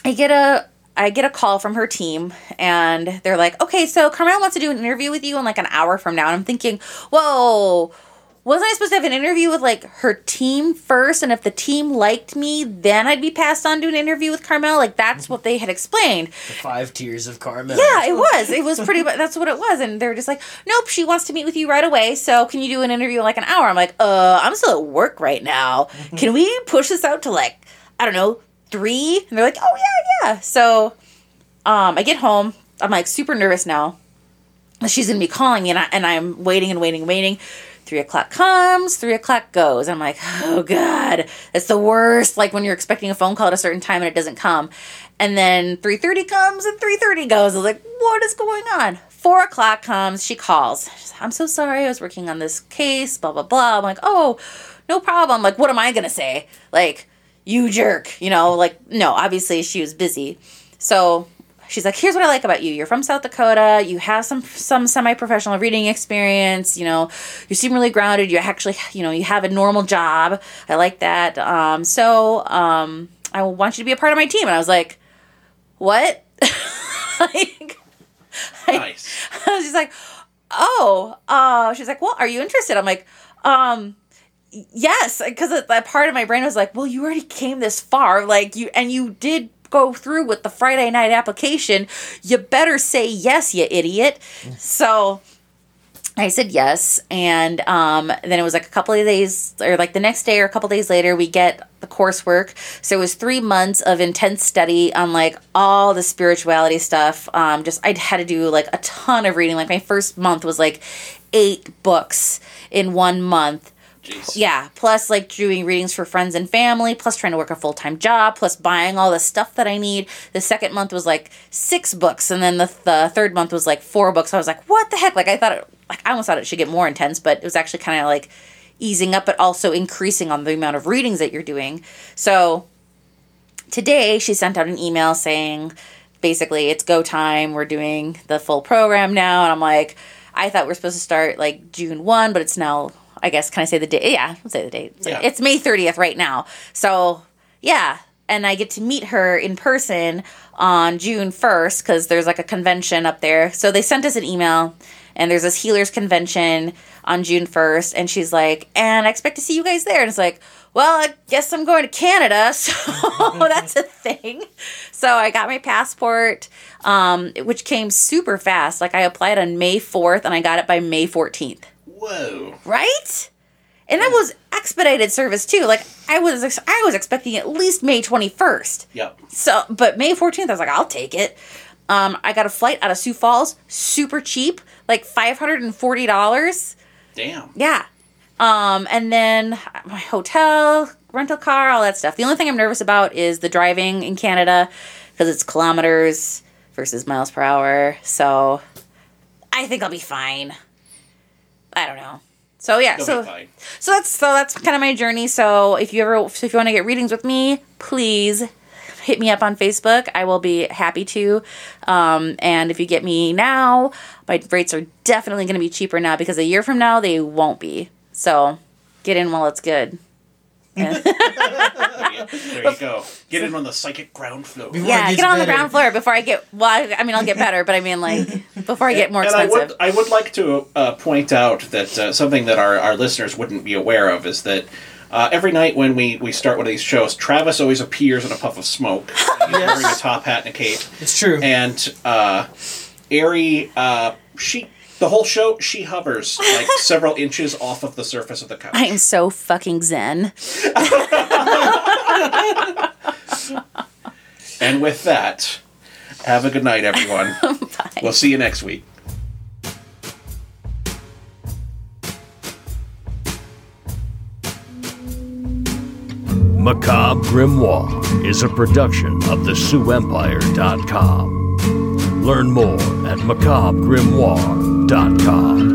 I get a I get a call from her team and they're like, okay, so Carmel wants to do an interview with you in like an hour from now. And I'm thinking, whoa, wasn't I supposed to have an interview with like her team first? And if the team liked me, then I'd be passed on to an interview with Carmel? Like that's what they had explained. The five tiers of Carmel. Yeah, it was. It was pretty much that's what it was. And they're just like, nope, she wants to meet with you right away. So can you do an interview in like an hour? I'm like, uh, I'm still at work right now. Can we push this out to like, I don't know, three? And they're like, oh yeah, yeah. So um, I get home. I'm like super nervous now. She's gonna be calling me, and, I, and I'm waiting and waiting and waiting. Three o'clock comes, three o'clock goes. I'm like, oh god, it's the worst. Like when you're expecting a phone call at a certain time and it doesn't come, and then three thirty comes and three thirty goes. I was like, what is going on? Four o'clock comes, she calls. She's I'm so sorry, I was working on this case. Blah blah blah. I'm like, oh, no problem. Like, what am I gonna say? Like, you jerk, you know? Like, no, obviously she was busy. So she's like, here's what I like about you. You're from South Dakota. You have some some semi-professional reading experience. You know, you seem really grounded. You actually, you know, you have a normal job. I like that. Um, so um, I want you to be a part of my team. And I was like, what? [laughs] like, Nice. [laughs] I was just like, oh, uh, she's like, well, are you interested? I'm like, um, yes, because that part of my brain was like, well, you already came this far, like you, and you did go through with the Friday night application, you better say yes, you idiot. So I said yes, and um, then it was like a couple of days, or like the next day or a couple days later, we get the coursework. So it was three months of intense study on like all the spirituality stuff. Um, just I had to do like a ton of reading. Like my first month was like eight books in one month. Jeez. Yeah, plus like doing readings for friends and family, plus trying to work a full time job, plus buying all the stuff that I need. The second month was like six books, and then the, the third month was like four books. I was like, what the heck? Like I thought, it, like I almost thought it should get more intense, but it was actually kind of like easing up, but also increasing on the amount of readings that you're doing. So today she sent out an email saying basically it's go time we're doing the full program now and i'm like i thought we are supposed to start like june 1 but it's now i guess can i say the date yeah let's say the date it's, Yeah. it's may 30th right now. So yeah and i get to meet her in person on june 1st because there's like a convention up there. So they sent us an email and there's this healers convention on June 1st and she's like and I expect to see you guys there. And it's like well I guess I'm going to Canada. [laughs] So that's a thing. So I got my passport um, which came super fast. Like I applied on May 4th and I got it by May 14th Whoa. Right and that was expedited service too like I was ex- I was expecting at least May 21st Yep. so, but May 14th, I was like, I'll take it. Um, I got a flight out of Sioux Falls, super cheap, like $540. Damn. Yeah. Um, and then my hotel, rental car, all that stuff. The only thing I'm nervous about is the driving in Canada because it's kilometers versus miles per hour. So I think I'll be fine. I don't know. So yeah, You'll so so that's so that's kind of my journey. So if you ever so if you want to get readings with me, please hit me up on Facebook. I will be happy to. Um, and if you get me now, my rates are definitely going to be cheaper now because a year from now they won't be. So get in while it's good. There you, there you go. Get in on the psychic ground floor. Before Yeah, get gets on the ground floor before I get. Well, I, I mean, I'll get better, but I mean, like before I get more and I expensive. would, I would like to uh, point out that uh, something that our, our listeners wouldn't be aware of is that uh, every night when we, we start one of these shows, Travis always appears in a puff of smoke. [laughs] He's wearing a top hat and a cape. It's true. And uh, Ari, uh, she the whole show she hovers like [laughs] several inches off of the surface of the couch. I am so fucking zen. [laughs] And with that, have a good night, everyone. [laughs] We'll see you next week. Macabre Grimoire is a production of theSiouxEmpire.com. Learn more at macabregrimoire.com.